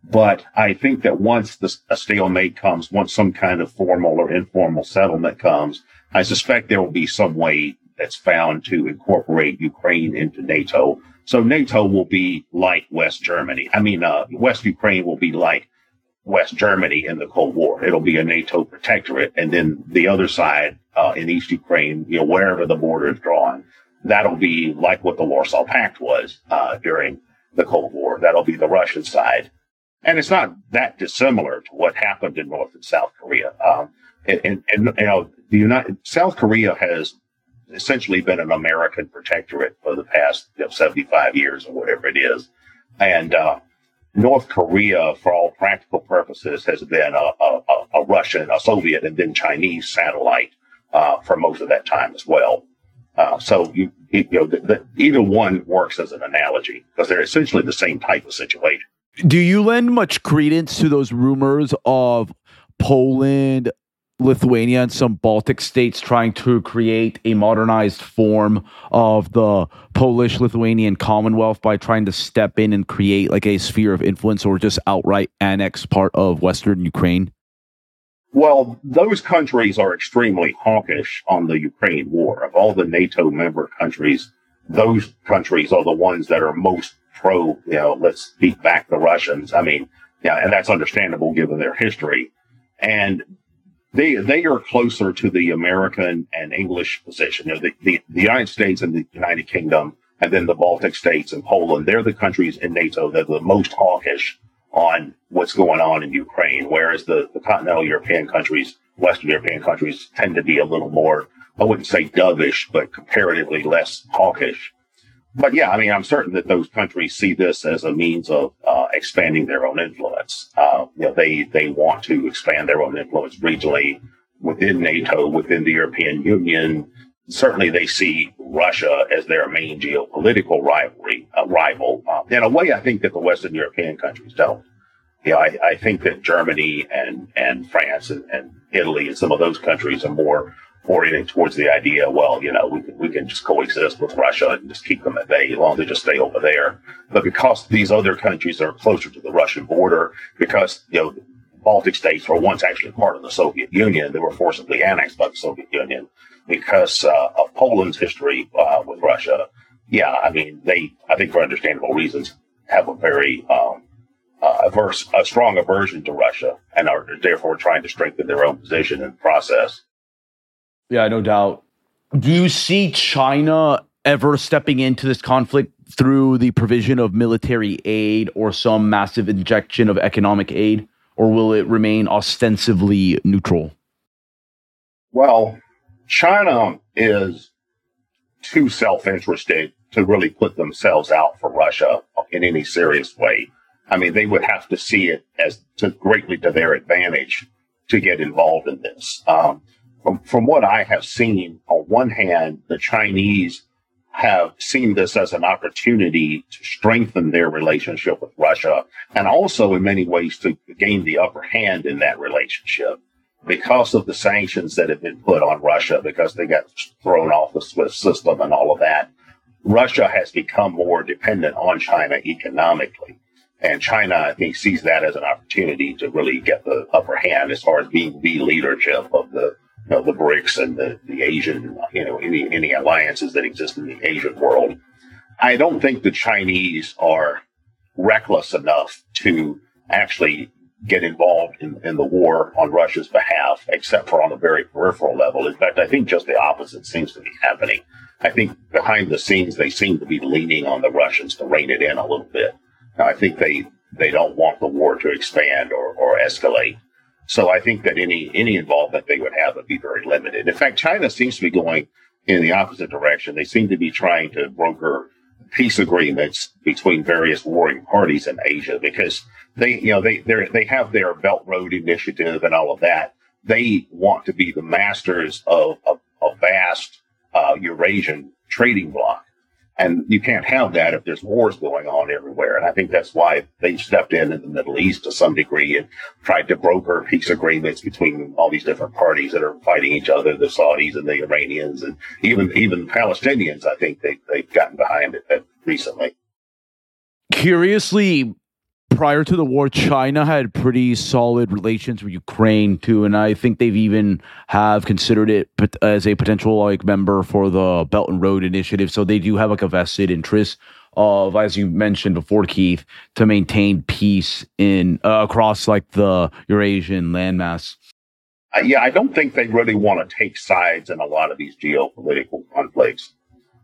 Speaker 2: But I think that once the, a stalemate comes, once some kind of formal or informal settlement comes, I suspect there will be some way that's found to incorporate Ukraine into NATO. So NATO will be like West Germany. I mean, uh, West Ukraine will be like West Germany in the Cold War. It'll be a NATO protectorate. And then the other side, uh, in East Ukraine, you know, wherever the border is drawn, that'll be like what the Warsaw Pact was, uh, during the Cold War. That'll be the Russian side. And it's not that dissimilar to what happened in North and South Korea. Um, and, and, and, you know, the United, South Korea has essentially been an American protectorate for the past you know, 75 years or whatever it is. And, uh, North Korea, for all practical purposes, has been a, a, a Russian, a Soviet, and then Chinese satellite uh, for most of that time as well. Uh, so you, you know, the, the, either one works as an analogy because they're essentially the same type of situation.
Speaker 1: Do you lend much credence to those rumors of Poland, Lithuania and some Baltic states trying to create a modernized form of the Polish Lithuanian Commonwealth by trying to step in and create like a sphere of influence or just outright annex part of Western Ukraine?
Speaker 2: Well, those countries are extremely hawkish on the Ukraine war. Of all the NATO member countries, those countries are the ones that are most pro, you know, let's beat back the Russians. I mean, yeah, and that's understandable given their history. And they they are closer to the American and English position. You know, the, the, the United States and the United Kingdom, and then the Baltic states and Poland. They're the countries in NATO that are the most hawkish on what's going on in Ukraine, whereas the, the continental European countries, Western European countries, tend to be a little more, I wouldn't say dovish, but comparatively less hawkish but yeah, I mean, I'm certain that those countries see this as a means of uh, expanding their own influence. Uh, you know, they they want to expand their own influence regionally within NATO, within the European Union. Certainly, they see Russia as their main geopolitical rivalry uh, rival. Uh, in a way, I think that the Western European countries don't. Yeah, I, I think that Germany and and France and, and Italy and some of those countries are more oriented towards the idea, well, you know, we can, we can just coexist with Russia and just keep them at bay as long as they just stay over there. But because these other countries are closer to the Russian border, because, you know, Baltic states were once actually part of the Soviet Union, they were forcibly annexed by the Soviet Union because uh, of Poland's history uh, with Russia. Yeah, I mean, they, I think for understandable reasons, have a very um, uh, averse, a strong aversion to Russia and are therefore trying to strengthen their own position in the process.
Speaker 1: Yeah, no doubt. Do you see China ever stepping into this conflict through the provision of military aid or some massive injection of economic aid, or will it remain ostensibly neutral?
Speaker 2: Well, China is too self interested to really put themselves out for Russia in any serious way. I mean, they would have to see it as to greatly to their advantage to get involved in this. Um, from, from what I have seen, on one hand, the Chinese have seen this as an opportunity to strengthen their relationship with Russia and also in many ways to gain the upper hand in that relationship because of the sanctions that have been put on Russia because they got thrown off the SWIFT system and all of that. Russia has become more dependent on China economically. And China, I think, sees that as an opportunity to really get the upper hand as far as being the leadership of the know, the BRICS and the, the Asian, you know, any, any alliances that exist in the Asian world. I don't think the Chinese are reckless enough to actually get involved in, in the war on Russia's behalf, except for on a very peripheral level. In fact, I think just the opposite seems to be happening. I think behind the scenes, they seem to be leaning on the Russians to rein it in a little bit. Now, I think they, they don't want the war to expand or, or escalate. So I think that any, any involvement they would have would be very limited. In fact, China seems to be going in the opposite direction. They seem to be trying to broker peace agreements between various warring parties in Asia because they, you know, they they have their Belt Road Initiative and all of that. They want to be the masters of a vast uh, Eurasian trading bloc. And you can't have that if there's wars going on everywhere. And I think that's why they stepped in in the Middle East to some degree and tried to broker peace agreements between all these different parties that are fighting each other, the Saudis and the Iranians and even, even Palestinians. I think they, they've gotten behind it recently.
Speaker 1: Curiously, prior to the war, China had pretty solid relations with Ukraine too, and I think they've even have considered it as a potential like member for the Belt and Road Initiative. So they do have like a vested interest of, as you mentioned before, Keith, to maintain peace in uh, across like the Eurasian landmass.
Speaker 2: Uh, yeah, I don't think they really want to take sides in a lot of these geopolitical conflicts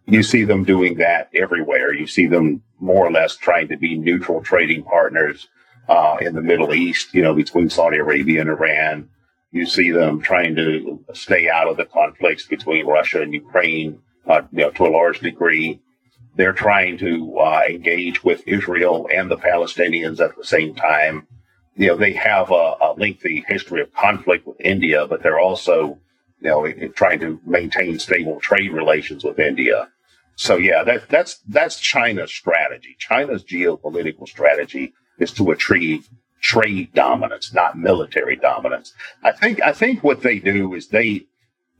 Speaker 2: you see them doing that everywhere. You see them more or less trying to be neutral trading partners uh, in the Middle East, you know, between Saudi Arabia and Iran. You see them trying to stay out of the conflicts between Russia and Ukraine, uh, you know, to a large degree. They're trying to uh, engage with Israel and the Palestinians at the same time. You know, they have a, a lengthy history of conflict with India, but they're also, you know, trying to maintain stable trade relations with India. So yeah, that, that's, that's China's strategy. China's geopolitical strategy is to achieve trade dominance, not military dominance. I think, I think what they do is they,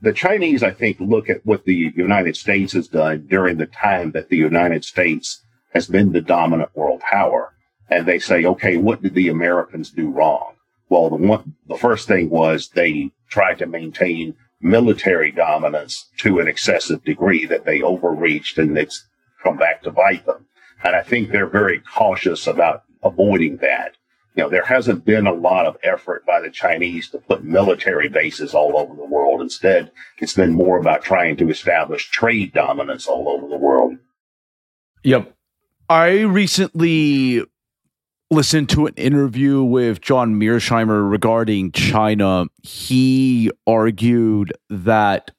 Speaker 2: the Chinese, I think, look at what the United States has done during the time that the United States has been the dominant world power. And they say, okay, what did the Americans do wrong? Well, the one, the first thing was they tried to maintain military dominance to an excessive degree that they overreached and it's come back to bite them. And I think they're very cautious about avoiding that. You know, there hasn't been a lot of effort by the Chinese to put military bases all over the world. Instead, it's been more about trying to establish trade dominance all over the world.
Speaker 1: Yep. I recently listened to an interview with John Mearsheimer regarding China. He argued that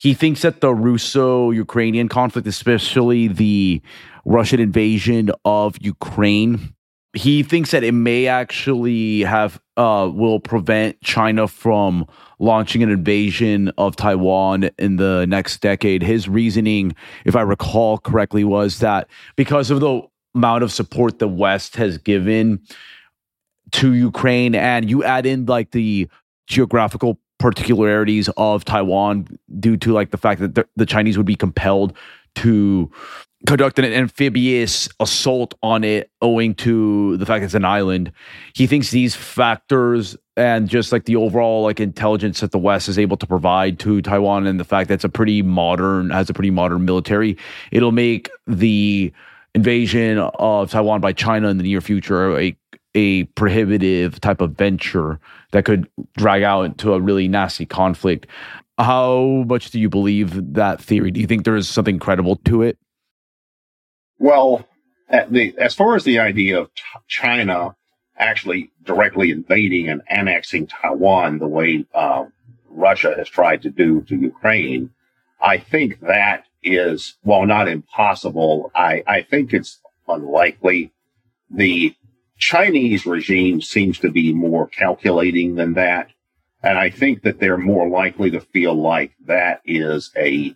Speaker 1: he thinks that the Russo Ukrainian conflict, especially the Russian invasion of Ukraine, he thinks that it may actually have uh, will prevent China from launching an invasion of Taiwan in the next decade. His reasoning, if I recall correctly, was that because of the amount of support the West has given to Ukraine, and you add in like the geographical particularities of Taiwan due to like the fact that the, Chinese would be compelled to conduct an amphibious assault on it owing to the fact it's an island. He thinks these factors and just like the overall like intelligence that the West is able to provide to Taiwan and the fact that it's a pretty modern has a pretty modern military, it'll make the invasion of Taiwan by China in the near future a a prohibitive type of venture that could drag out into a really nasty conflict. How much do you believe that theory? Do you think there is something credible to it?
Speaker 2: Well, the, as far as the idea of China actually directly invading and annexing Taiwan the way uh, Russia has tried to do to Ukraine, I think that is, while not impossible, I, I think it's unlikely. The Chinese regime seems to be more calculating than that. And I think that they're more likely to feel like that is a,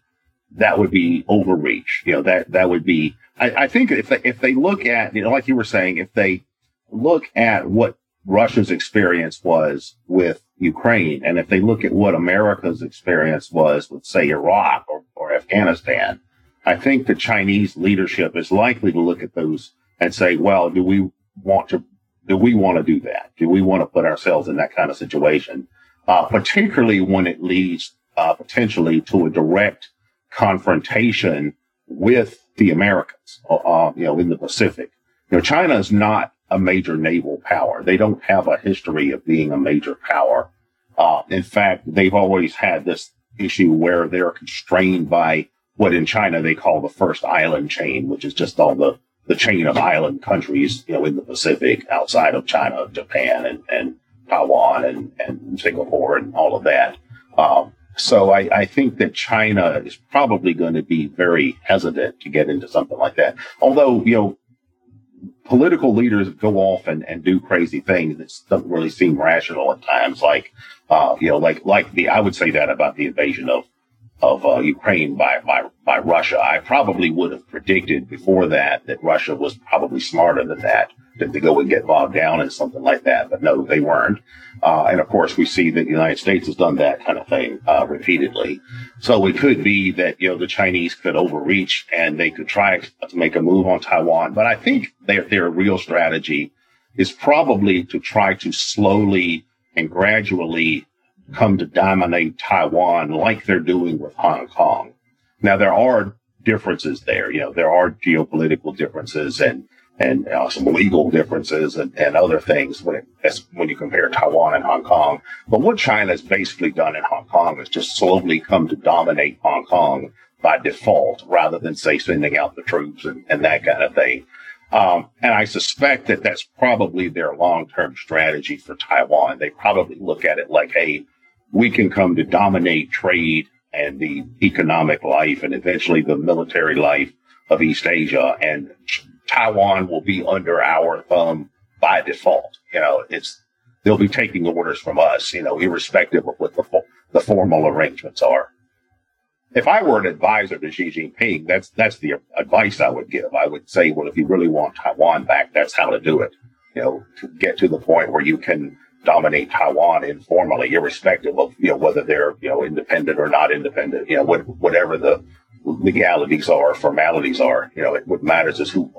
Speaker 2: that would be overreach. You know, that, that would be, I, I think if they, if they look at, you know, like you were saying, if they look at what Russia's experience was with Ukraine, and if they look at what America's experience was with, say, Iraq or, or Afghanistan, I think the Chinese leadership is likely to look at those and say, well, do we want to, do we want to do that? Do we want to put ourselves in that kind of situation? Uh, particularly when it leads uh, potentially to a direct confrontation with the Americans, uh, uh, you know, in the Pacific. You know, China is not a major naval power. They don't have a history of being a major power. Uh, in fact, they've always had this issue where they're constrained by what in China they call the first island chain, which is just all the, the chain of island countries, you know, in the Pacific outside of China, Japan and, and Taiwan and, and Singapore and all of that. Um, so I, I, think that China is probably going to be very hesitant to get into something like that. Although, you know, political leaders go off and, and do crazy things that doesn't really seem rational at times. Like, uh, you know, like, like the, I would say that about the invasion of, of uh, Ukraine by, by, by Russia. I probably would have predicted before that that Russia was probably smarter than that to, to go and get bogged down in something like that. But no, they weren't. Uh, and of course, we see that the United States has done that kind of thing uh, repeatedly. So it could be that you know the Chinese could overreach and they could try to make a move on Taiwan. But I think their their real strategy is probably to try to slowly and gradually come to dominate Taiwan like they're doing with Hong Kong. Now there are differences there. You know, there are geopolitical differences and and uh, some legal differences and, and other things when it, when you compare Taiwan and Hong Kong. But what China has basically done in Hong Kong is just slowly come to dominate Hong Kong by default, rather than say sending out the troops and, and that kind of thing. Um, and I suspect that that's probably their long-term strategy for Taiwan. They probably look at it like, hey, we can come to dominate trade and the economic life and eventually the military life of East Asia. And Taiwan will be under our thumb by default. You know, it's they'll be taking orders from us, you know, irrespective of what the, the formal arrangements are. If I were an advisor to Xi Jinping, that's that's the advice I would give. I would say, well, if you really want Taiwan back, that's how to do it. You know, to get to the point where you can dominate Taiwan informally, irrespective of you know whether they're you know independent or not independent. You know, what, whatever the legalities are, formalities are. You know, what matters is who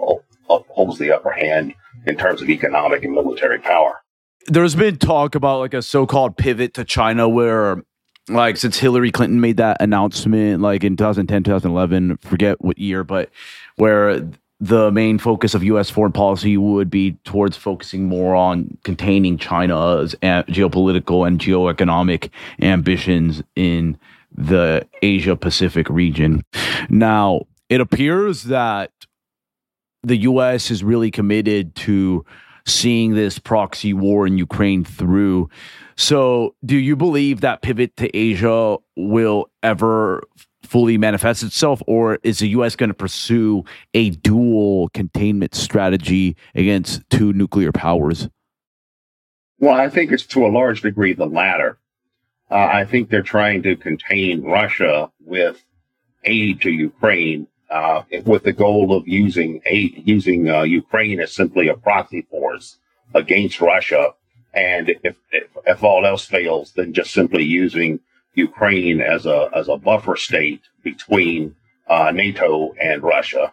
Speaker 2: holds the upper hand in terms of economic and military power.
Speaker 1: There's been talk about like a so-called pivot to China where like since Hillary Clinton made that announcement like in 2010 2011 forget what year but where the main focus of US foreign policy would be towards focusing more on containing China's uh, geopolitical and geoeconomic ambitions in the Asia Pacific region. Now, it appears that the US is really committed to seeing this proxy war in Ukraine through. So, do you believe that pivot to Asia will ever fully manifest itself, or is the U.S. going to pursue a dual containment strategy against two nuclear powers?
Speaker 2: Well, I think it's to a large degree the latter. Uh, I think they're trying to contain Russia with aid to Ukraine, uh, with the goal of using aid, using uh, Ukraine as simply a proxy force against Russia, and if, if, if all else fails, then just simply using Ukraine as a as a buffer state between uh, NATO and Russia.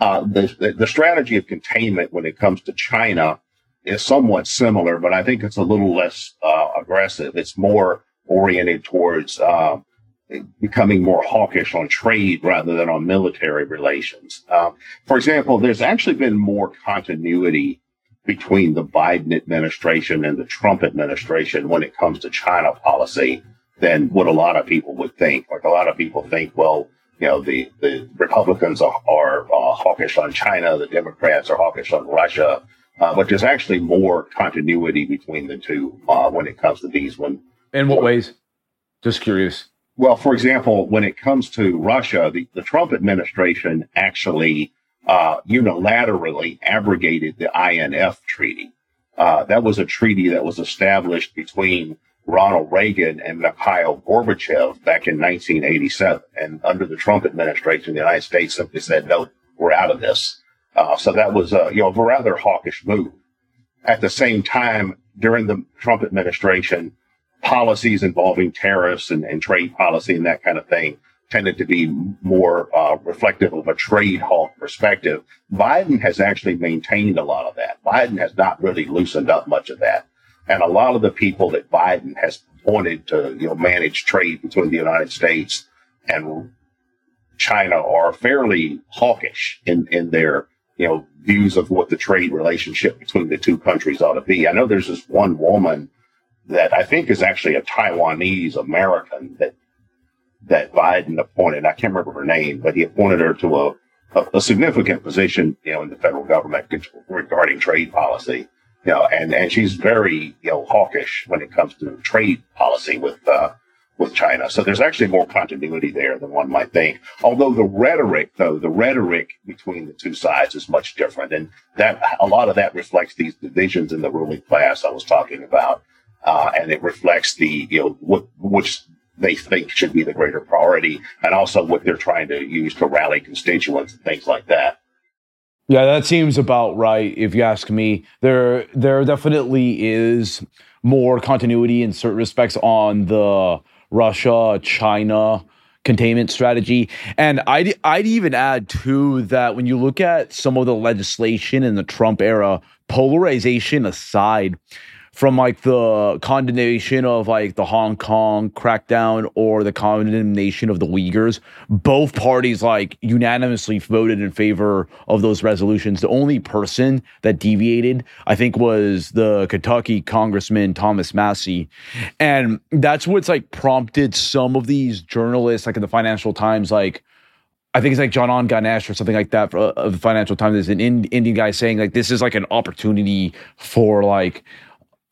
Speaker 2: Uh, the, the strategy of containment when it comes to China is somewhat similar, but I think it's a little less uh, aggressive. It's more oriented towards uh, becoming more hawkish on trade rather than on military relations. Uh, for example, there's actually been more continuity between the Biden administration and the Trump administration when it comes to China policy than what a lot of people would think. Like a lot of people think, well, you know, the, the Republicans are, are uh, hawkish on China, the Democrats are hawkish on Russia, uh, but there's actually more continuity between the two uh, when it comes to these. When
Speaker 1: in what ways? Just curious.
Speaker 2: Well, for example, when it comes to Russia, the, the Trump administration actually uh, unilaterally abrogated the INF treaty. Uh, that was a treaty that was established between Ronald Reagan and Mikhail Gorbachev back in 1987. And under the Trump administration, the United States simply said, no, we're out of this. Uh, so that was, a, you know, a rather hawkish move. At the same time, during the Trump administration, policies involving tariffs and, and trade policy and that kind of thing tended to be more uh, reflective of a trade hawk perspective. Biden has actually maintained a lot of that. Biden has not really loosened up much of that. And a lot of the people that Biden has appointed to, you know, manage trade between the United States and China are fairly hawkish in, in their, you know, views of what the trade relationship between the two countries ought to be. I know there's this one woman that I think is actually a Taiwanese American that that Biden appointed. I can't remember her name, but he appointed her to a, a, a significant position, you know, in the federal government regarding trade policy. You know, and, and she's very, you know, hawkish when it comes to trade policy with, uh, with China. So there's actually more continuity there than one might think. Although the rhetoric, though, the rhetoric between the two sides is much different. And that, a lot of that reflects these divisions in the ruling class I was talking about. Uh, and it reflects the, you know, what, which they think should be the greater priority and also what they're trying to use to rally constituents and things like that.
Speaker 1: Yeah, that seems about right if you ask me. There there definitely is more continuity in certain respects on the Russia China containment strategy. And I'd I'd even add too that when you look at some of the legislation in the Trump era, polarization aside, from like the condemnation of like the Hong Kong crackdown or the condemnation of the Uyghurs, both parties like unanimously voted in favor of those resolutions. The only person that deviated, I think, was the Kentucky Congressman Thomas Massie. And that's what's like prompted some of these journalists, like in the Financial Times, like I think it's like John Ganesh or something like that uh, of the Financial Times. There's an Indian guy saying like this is like an opportunity for like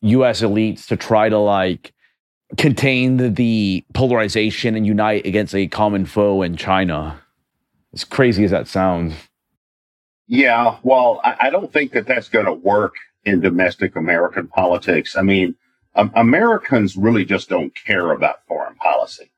Speaker 1: US elites to try to like contain the, the polarization and unite against a common foe in China. As crazy as that sounds.
Speaker 2: Yeah, well, I, I don't think that that's going to work in domestic American politics. I mean, um, Americans really just don't care about foreign policy.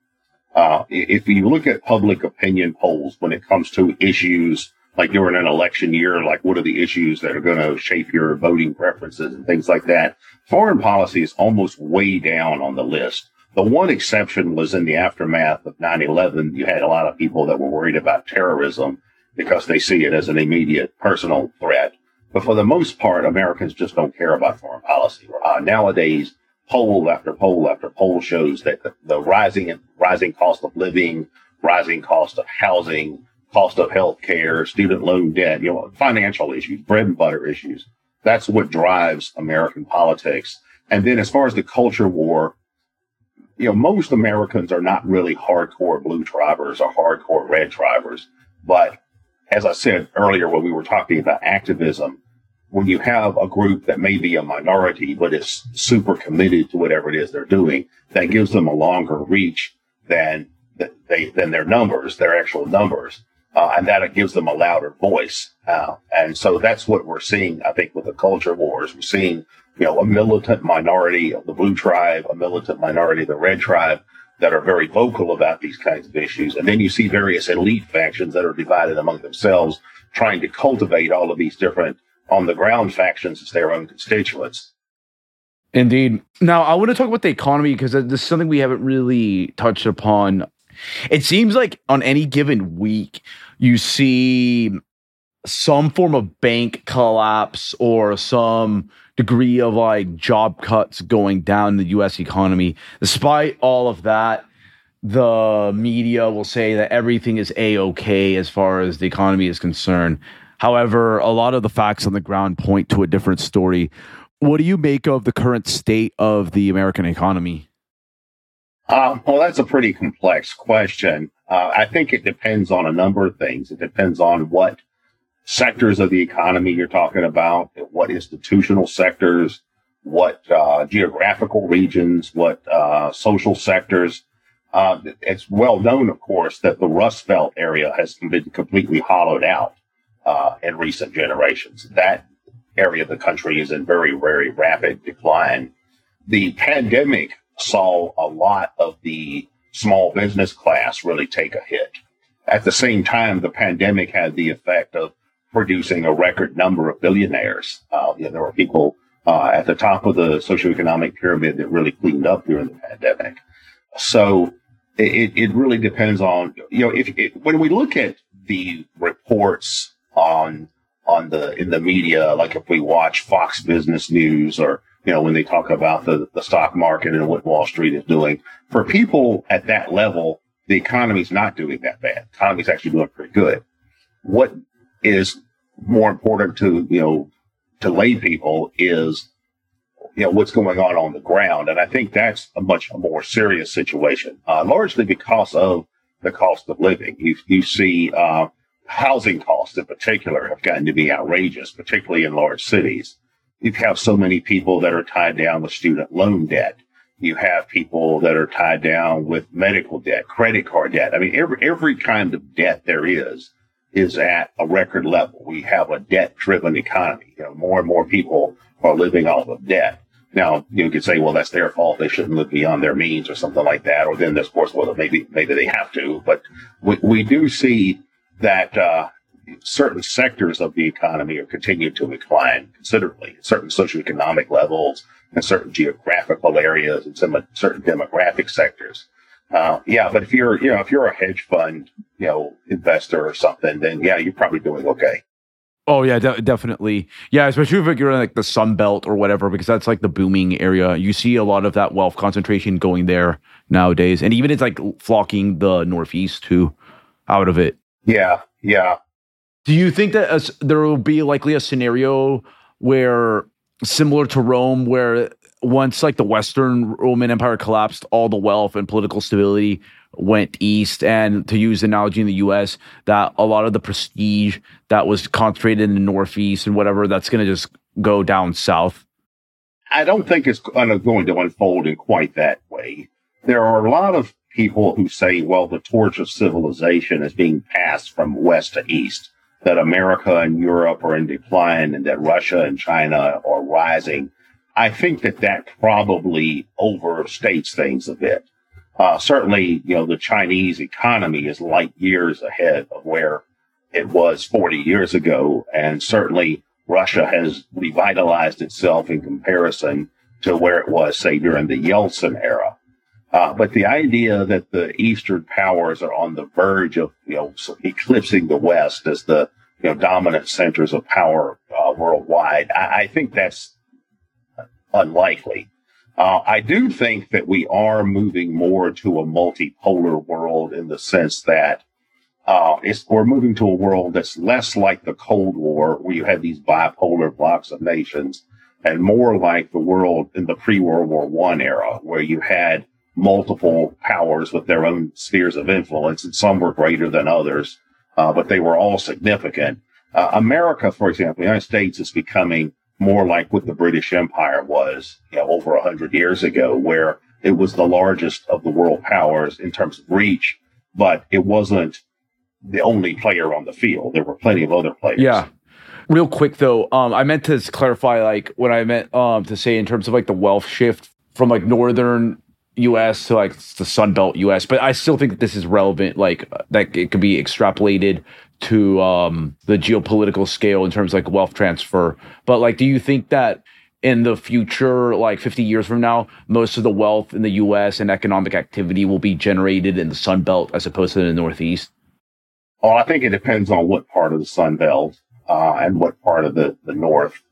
Speaker 2: Uh, if you look at public opinion polls when it comes to issues like during an election year, like what are the issues that are going to shape your voting preferences and things like that. Foreign policy is almost way down on the list. The one exception was in the aftermath of 9-11. You had a lot of people that were worried about terrorism because they see it as an immediate personal threat. But for the most part, Americans just don't care about foreign policy. Uh, nowadays, poll after poll after poll shows that the, the rising rising cost of living, rising cost of housing, cost of health care, student loan debt, you know, financial issues, bread and butter issues. That's what drives American politics. And then as far as the culture war, you know, most Americans are not really hardcore blue drivers or hardcore red drivers. But as I said earlier, when we were talking about activism, when you have a group that may be a minority, but is super committed to whatever it is they're doing, that gives them a longer reach than they, than their numbers, their actual numbers uh, and that gives them a louder voice. Uh, and so that's what we're seeing, I think, with the culture wars. We're seeing, you know, a militant minority of the blue tribe, a militant minority of the red tribe that are very vocal about these kinds of issues. And then you see various elite factions that are divided among themselves, trying to cultivate all of these different on the ground factions as their own constituents.
Speaker 1: Indeed. Now, I want to talk about the economy because this is something we haven't really touched upon. It seems like on any given week, you see some form of bank collapse or some degree of like job cuts going down in the US economy. Despite all of that, the media will say that everything is a okay as far as the economy is concerned. However, a lot of the facts on the ground point to a different story. What do you make of the current state of the American economy?
Speaker 2: Uh, well, that's a pretty complex question. Uh, I think it depends on a number of things. It depends on what sectors of the economy you're talking about, what institutional sectors, what uh, geographical regions, what uh, social sectors. Uh, it's well known, of course, that the Rust Belt area has been completely hollowed out uh, in recent generations. That area of the country is in very, very rapid decline. The pandemic saw a lot of the small business class really take a hit. At the same time, the pandemic had the effect of producing a record number of billionaires. Uh, you know, there were people uh, at the top of the socioeconomic pyramid that really cleaned up during the pandemic. So it, it really depends on, you know, if it, when we look at the reports on on the in the media, like if we watch Fox Business News or you know, when they talk about the, the stock market and what Wall Street is doing. For people at that level, the economy's not doing that bad. The economy's actually doing pretty good. What is more important to, you know, to lay people is, you know, what's going on on the ground. And I think that's a much more serious situation, uh, largely because of the cost of living. You, you see, uh, housing costs in particular have gotten to be outrageous, particularly in large cities. You have so many people that are tied down with student loan debt. You have people that are tied down with medical debt, credit card debt. I mean, every, every kind of debt there is, is at a record level. We have a debt driven economy. You know, more and more people are living off of debt. Now, you could say, well, that's their fault. They shouldn't live beyond their means or something like that. Or then, of course, well, maybe, maybe they have to. But we, we do see that uh, certain sectors of the economy are continuing to decline considerably, certain socioeconomic levels and certain geographical areas and some certain demographic sectors. Uh, yeah, but if you're, you know, if you're a hedge fund, you know, investor or something, then yeah, you're probably doing okay.
Speaker 1: Oh yeah, de- definitely. Yeah, especially if you're in like the Sun Belt or whatever, because that's like the booming area. You see a lot of that wealth concentration going there nowadays, and even it's like flocking the Northeast too, out of it.
Speaker 2: Yeah, yeah.
Speaker 1: Do you think that there will be likely a scenario where, similar to Rome, where once like the Western Roman Empire collapsed, all the wealth and political stability went east, and to use the analogy in the U.S., that a lot of the prestige that was concentrated in the Northeast and whatever that's going to just go down south?
Speaker 2: I don't think it's going to unfold in quite that way. There are a lot of people who say, well, the torch of civilization is being passed from west to east, that America and Europe are in decline and that Russia and China are rising. I think that that probably overstates things a bit. Uh, certainly, you know, the Chinese economy is light years ahead of where it was 40 years ago. And certainly Russia has revitalized itself in comparison to where it was, say, during the Yeltsin era. Uh, but the idea that the Eastern powers are on the verge of, you know, eclipsing the West as the, you know, dominant centers of power uh, worldwide, I, I, think that's unlikely. Uh, I do think that we are moving more to a multipolar world in the sense that uh, we're moving to a world that's less like the Cold War, where you had these bipolar blocks of nations, and more like the world in the pre-World War One era, where you had multiple powers with their own spheres of influence, and some were greater than others, uh, but they were all significant. Uh, America, for example, the United States is becoming more like what the British Empire was you know, over a hundred years ago, where it was the largest of the world powers in terms of reach, but it wasn't the only player on the field. There were plenty of other players.
Speaker 1: Yeah. Real quick though, um, I meant to clarify like what I meant um, to say in terms of like the wealth shift from like northern U.S. to like the Sun Belt U.S. But I still think this is relevant. Like that it could be extrapolated to um, the geopolitical scale in terms of like wealth transfer. But like, do you think that in the future, like 50 years from now, most of the wealth in the U.S. and economic activity will be generated in the Sun Belt as opposed to the Northeast?
Speaker 2: Well, I think it depends on what part of the Sun Belt uh, and what part of the, the North.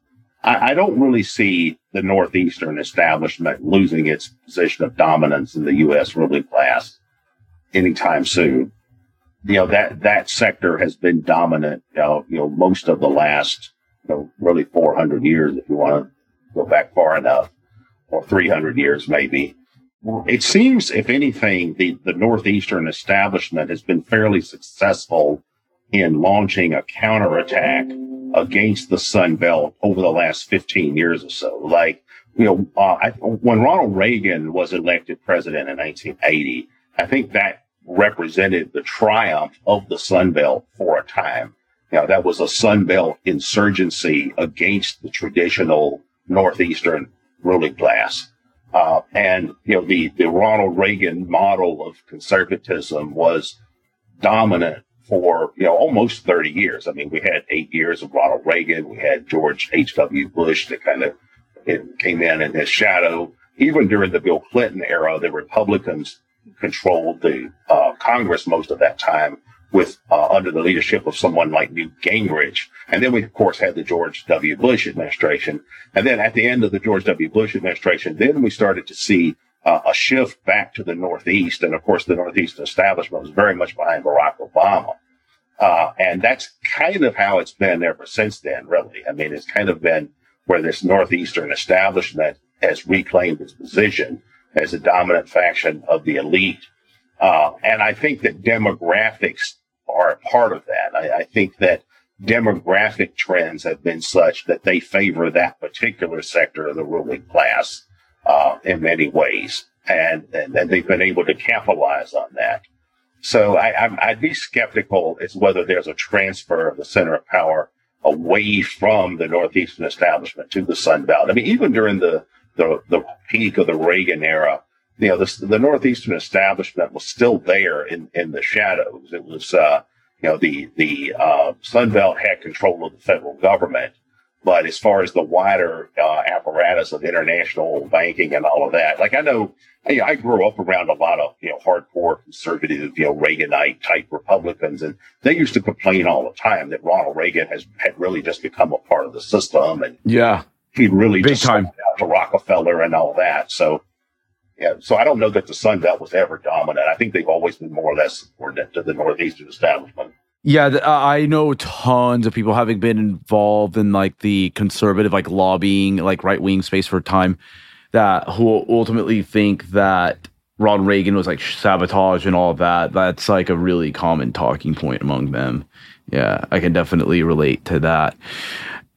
Speaker 2: I, I don't really see the Northeastern establishment losing its position of dominance in the U.S. ruling class anytime soon. You know, that, that sector has been dominant, you know, you know, most of the last, you know, really 400 years, if you want to go back far enough, or 300 years maybe. It seems, if anything, the, the Northeastern establishment has been fairly successful in launching a counterattack against the Sun Belt over the last 15 years or so. Like, you know, uh, I, when Ronald Reagan was elected president in 1980, I think that represented the triumph of the Sun Belt for a time. You know, that was a Sun Belt insurgency against the traditional Northeastern ruling class. Uh, and, you know, the, the Ronald Reagan model of conservatism was dominant for you know almost 30 years. I mean, we had eight years of Ronald Reagan, we had George H.W. Bush that kind of came in in his shadow. Even during the Bill Clinton era, the Republicans controlled the uh, Congress most of that time with uh, under the leadership of someone like Newt Gingrich. And then we, of course, had the George W. Bush administration. And then at the end of the George W. Bush administration, then we started to see uh, a shift back to the Northeast. And of course, the Northeast establishment was very much behind Barack Obama. Uh, and that's kind of how it's been ever since then, really. I mean, it's kind of been where this Northeastern establishment has reclaimed its position as a dominant faction of the elite. Uh, and I think that demographics are a part of that. I, I, think that demographic trends have been such that they favor that particular sector of the ruling class uh, in many ways. And, and, and they've been able to capitalize on that. So I, would be skeptical as whether there's a transfer of the center of power away from the Northeastern establishment to the Sun Belt. I mean, even during the, the, the peak of the Reagan era, you know, the, the Northeastern establishment was still there in, in the shadows. It was, uh, you know, the, the, uh, Sun Belt had control of the federal government. But as far as the wider uh, apparatus of international banking and all of that, like I know Hey, I grew up around a lot of, you know, hardcore conservative, you know, Reaganite type Republicans, and they used to complain all the time that Ronald Reagan has had really just become a part of the system, and
Speaker 1: yeah,
Speaker 2: he'd really
Speaker 1: big
Speaker 2: just
Speaker 1: time
Speaker 2: out to Rockefeller and all that. So, yeah, so I don't know that the Sun Belt was ever dominant. I think they've always been more or less subordinate to the Northeastern establishment.
Speaker 1: Yeah, I know tons of people having been involved in like the conservative, like lobbying, like right wing space for a time that who ultimately think that Ronald Reagan was like sabotage and all that. That's like a really common talking point among them. Yeah, I can definitely relate to that.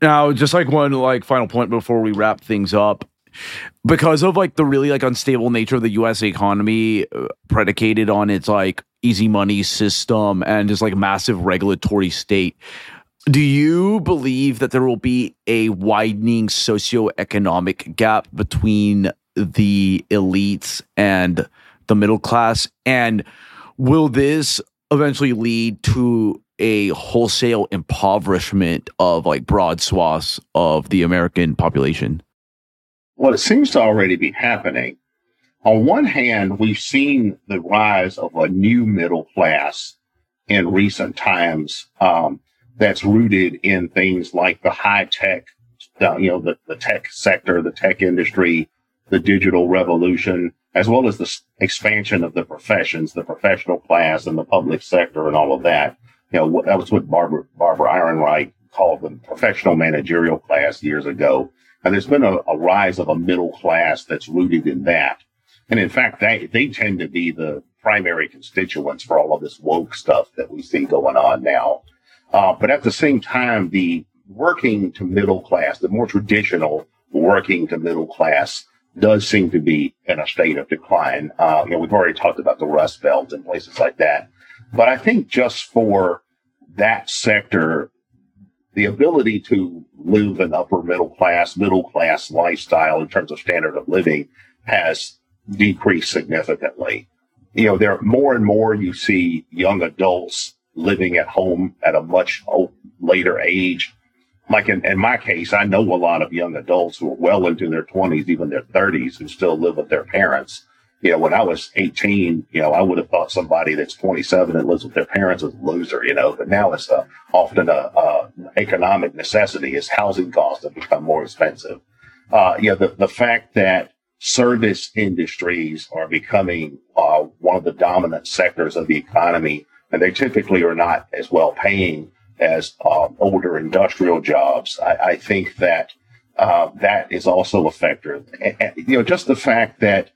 Speaker 1: Now, just like one like final point before we wrap things up, because of like the really like unstable nature of the U.S. economy, uh, predicated on its like easy money system and just like massive regulatory state. Do you believe that there will be a widening socioeconomic gap between the elites and the middle class? And will this eventually lead to a wholesale impoverishment of like broad swaths of the American population?
Speaker 2: Well, it seems to already be happening. On one hand, we've seen the rise of a new middle class in recent times. Um, that's rooted in things like the high tech, you know, the, the tech sector, the tech industry, the digital revolution, as well as the expansion of the professions, the professional class and the public sector and all of that. You know, that was what Barbara, Barbara Ehrenreich called the professional managerial class years ago. And there's been a, a rise of a middle class that's rooted in that. And in fact, they, they tend to be the primary constituents for all of this woke stuff that we see going on now. Uh, but at the same time, the working to middle class, the more traditional working to middle class, does seem to be in a state of decline. Uh, you know, we've already talked about the Rust Belt and places like that. But I think just for that sector, the ability to live an upper middle class, middle class lifestyle in terms of standard of living has decreased significantly. You know, there are more and more you see young adults living at home at a much later age. Like in, in my case, I know a lot of young adults who are well into their 20s, even their 30s, who still live with their parents. You know, when I was 18, you know, I would have thought somebody that's 27 and lives with their parents is a loser, you know, but now it's a, often a, a economic necessity as housing costs have become more expensive. Uh, you know, the, the fact that service industries are becoming uh, one of the dominant sectors of the economy and they typically are not as well paying as um, older industrial jobs. I, I think that uh, that is also a factor. And, and, you know, just the fact that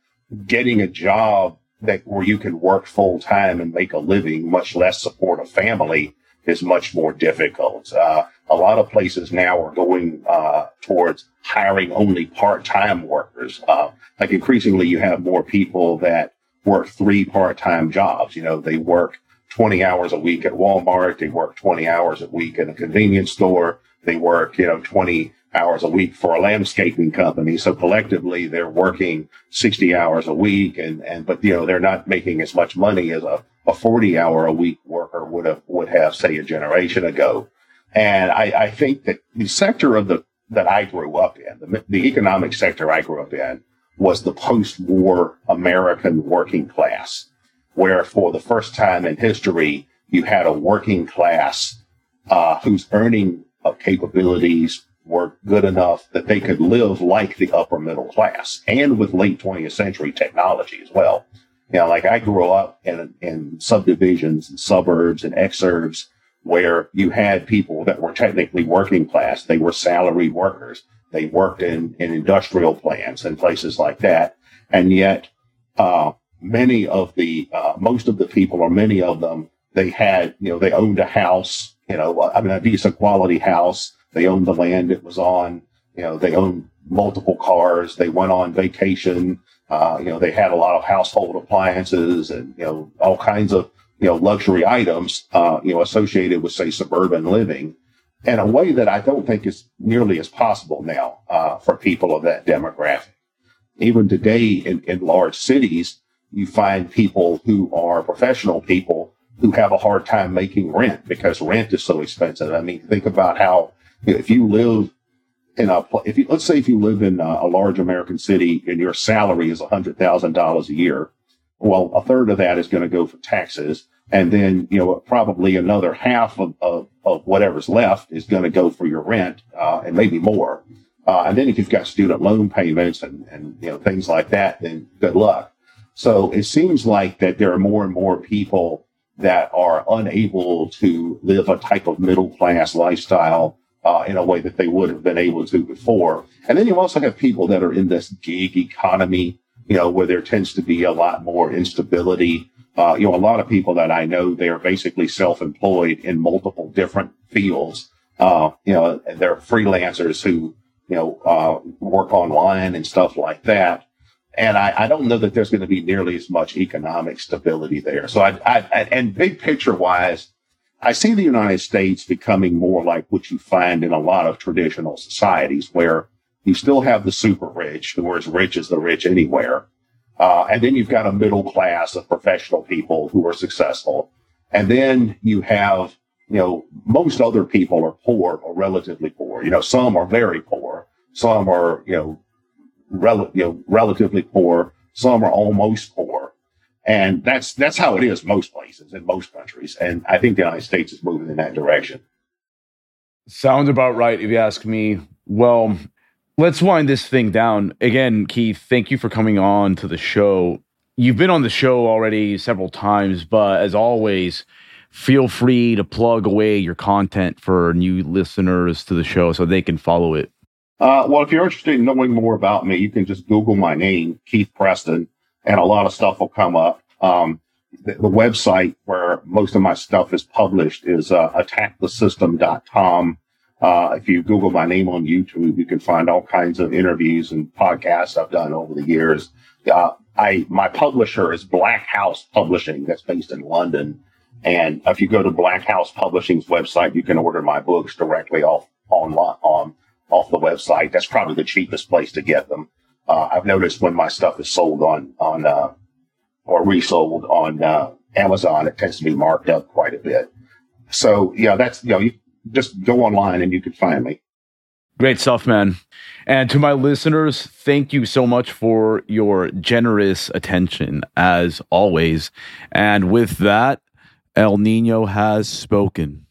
Speaker 2: getting a job that where you can work full time and make a living, much less support a family, is much more difficult. Uh, a lot of places now are going uh, towards hiring only part time workers. Uh, like increasingly, you have more people that work three part time jobs. You know, they work 20 hours a week at Walmart. They work 20 hours a week in a convenience store. They work, you know, 20 hours a week for a landscaping company. So collectively they're working 60 hours a week and, and, but, you know, they're not making as much money as a, a 40 hour a week worker would have, would have, say, a generation ago. And I, I think that the sector of the, that I grew up in, the, the economic sector I grew up in was the post-war American working class where for the first time in history, you had a working class uh, whose earning capabilities were good enough that they could live like the upper middle class and with late 20th century technology as well. You know, like I grew up in, in subdivisions and suburbs and exurbs where you had people that were technically working class. They were salaried workers. They worked in, in industrial plants and places like that. And yet, uh, many of the, uh, most of the people or many of them, they had, you know, they owned a house, you know, I mean, a decent quality house. They owned the land it was on. You know, they owned multiple cars. They went on vacation. Uh, you know, they had a lot of household appliances and, you know, all kinds of, you know, luxury items, uh, you know, associated with, say, suburban living in a way that I don't think is nearly as possible now, uh, for people of that demographic. Even today in, in large cities, you find people who are professional people who have a hard time making rent because rent is so expensive. I mean, think about how you know, if you live in a if you let's say if you live in a, a large American city and your salary is hundred thousand dollars a year, well, a third of that is going to go for taxes, and then you know probably another half of of, of whatever's left is going to go for your rent uh, and maybe more. Uh, and then if you've got student loan payments and and you know things like that, then good luck. So it seems like that there are more and more people that are unable to live a type of middle class lifestyle uh, in a way that they would have been able to before. And then you also have people that are in this gig economy, you know, where there tends to be a lot more instability. Uh, you know, a lot of people that I know, they are basically self-employed in multiple different fields. Uh, you know, they're freelancers who, you know, uh, work online and stuff like that. And I, I don't know that there's going to be nearly as much economic stability there. So I, I, and big picture wise, I see the United States becoming more like what you find in a lot of traditional societies where you still have the super rich who are as rich as the rich anywhere. Uh, and then you've got a middle class of professional people who are successful. And then you have, you know, most other people are poor or relatively poor. You know, some are very poor. Some are, you know, rel- you know relatively poor. Some are almost poor. And that's that's how it is most places in most countries. And I think the United States is moving in that direction.
Speaker 1: Sounds about right, if you ask me. Well, let's wind this thing down. Again, Keith, thank you for coming on to the show. You've been on the show already several times, but as always, feel free to plug away your content for new listeners to the show so they can follow it.
Speaker 2: Uh, well, if you're interested in knowing more about me, you can just Google my name, Keith Preston and a lot of stuff will come up. Um, the, the, website where most of my stuff is published is uh, attackthesystem.com. Uh, if you Google my name on YouTube, you can find all kinds of interviews and podcasts I've done over the years. Uh, I my publisher is Black House Publishing, that's based in London. And if you go to Black House Publishing's website, you can order my books directly off online on off the website. That's probably the cheapest place to get them. Uh, I've noticed when my stuff is sold on on uh, or resold on uh, Amazon, it tends to be marked up quite a bit. So yeah, that's you know, you just go online and you can find me.
Speaker 1: Great stuff, man. And to my listeners, thank you so much for your generous attention as always. And with that, El Nino has spoken.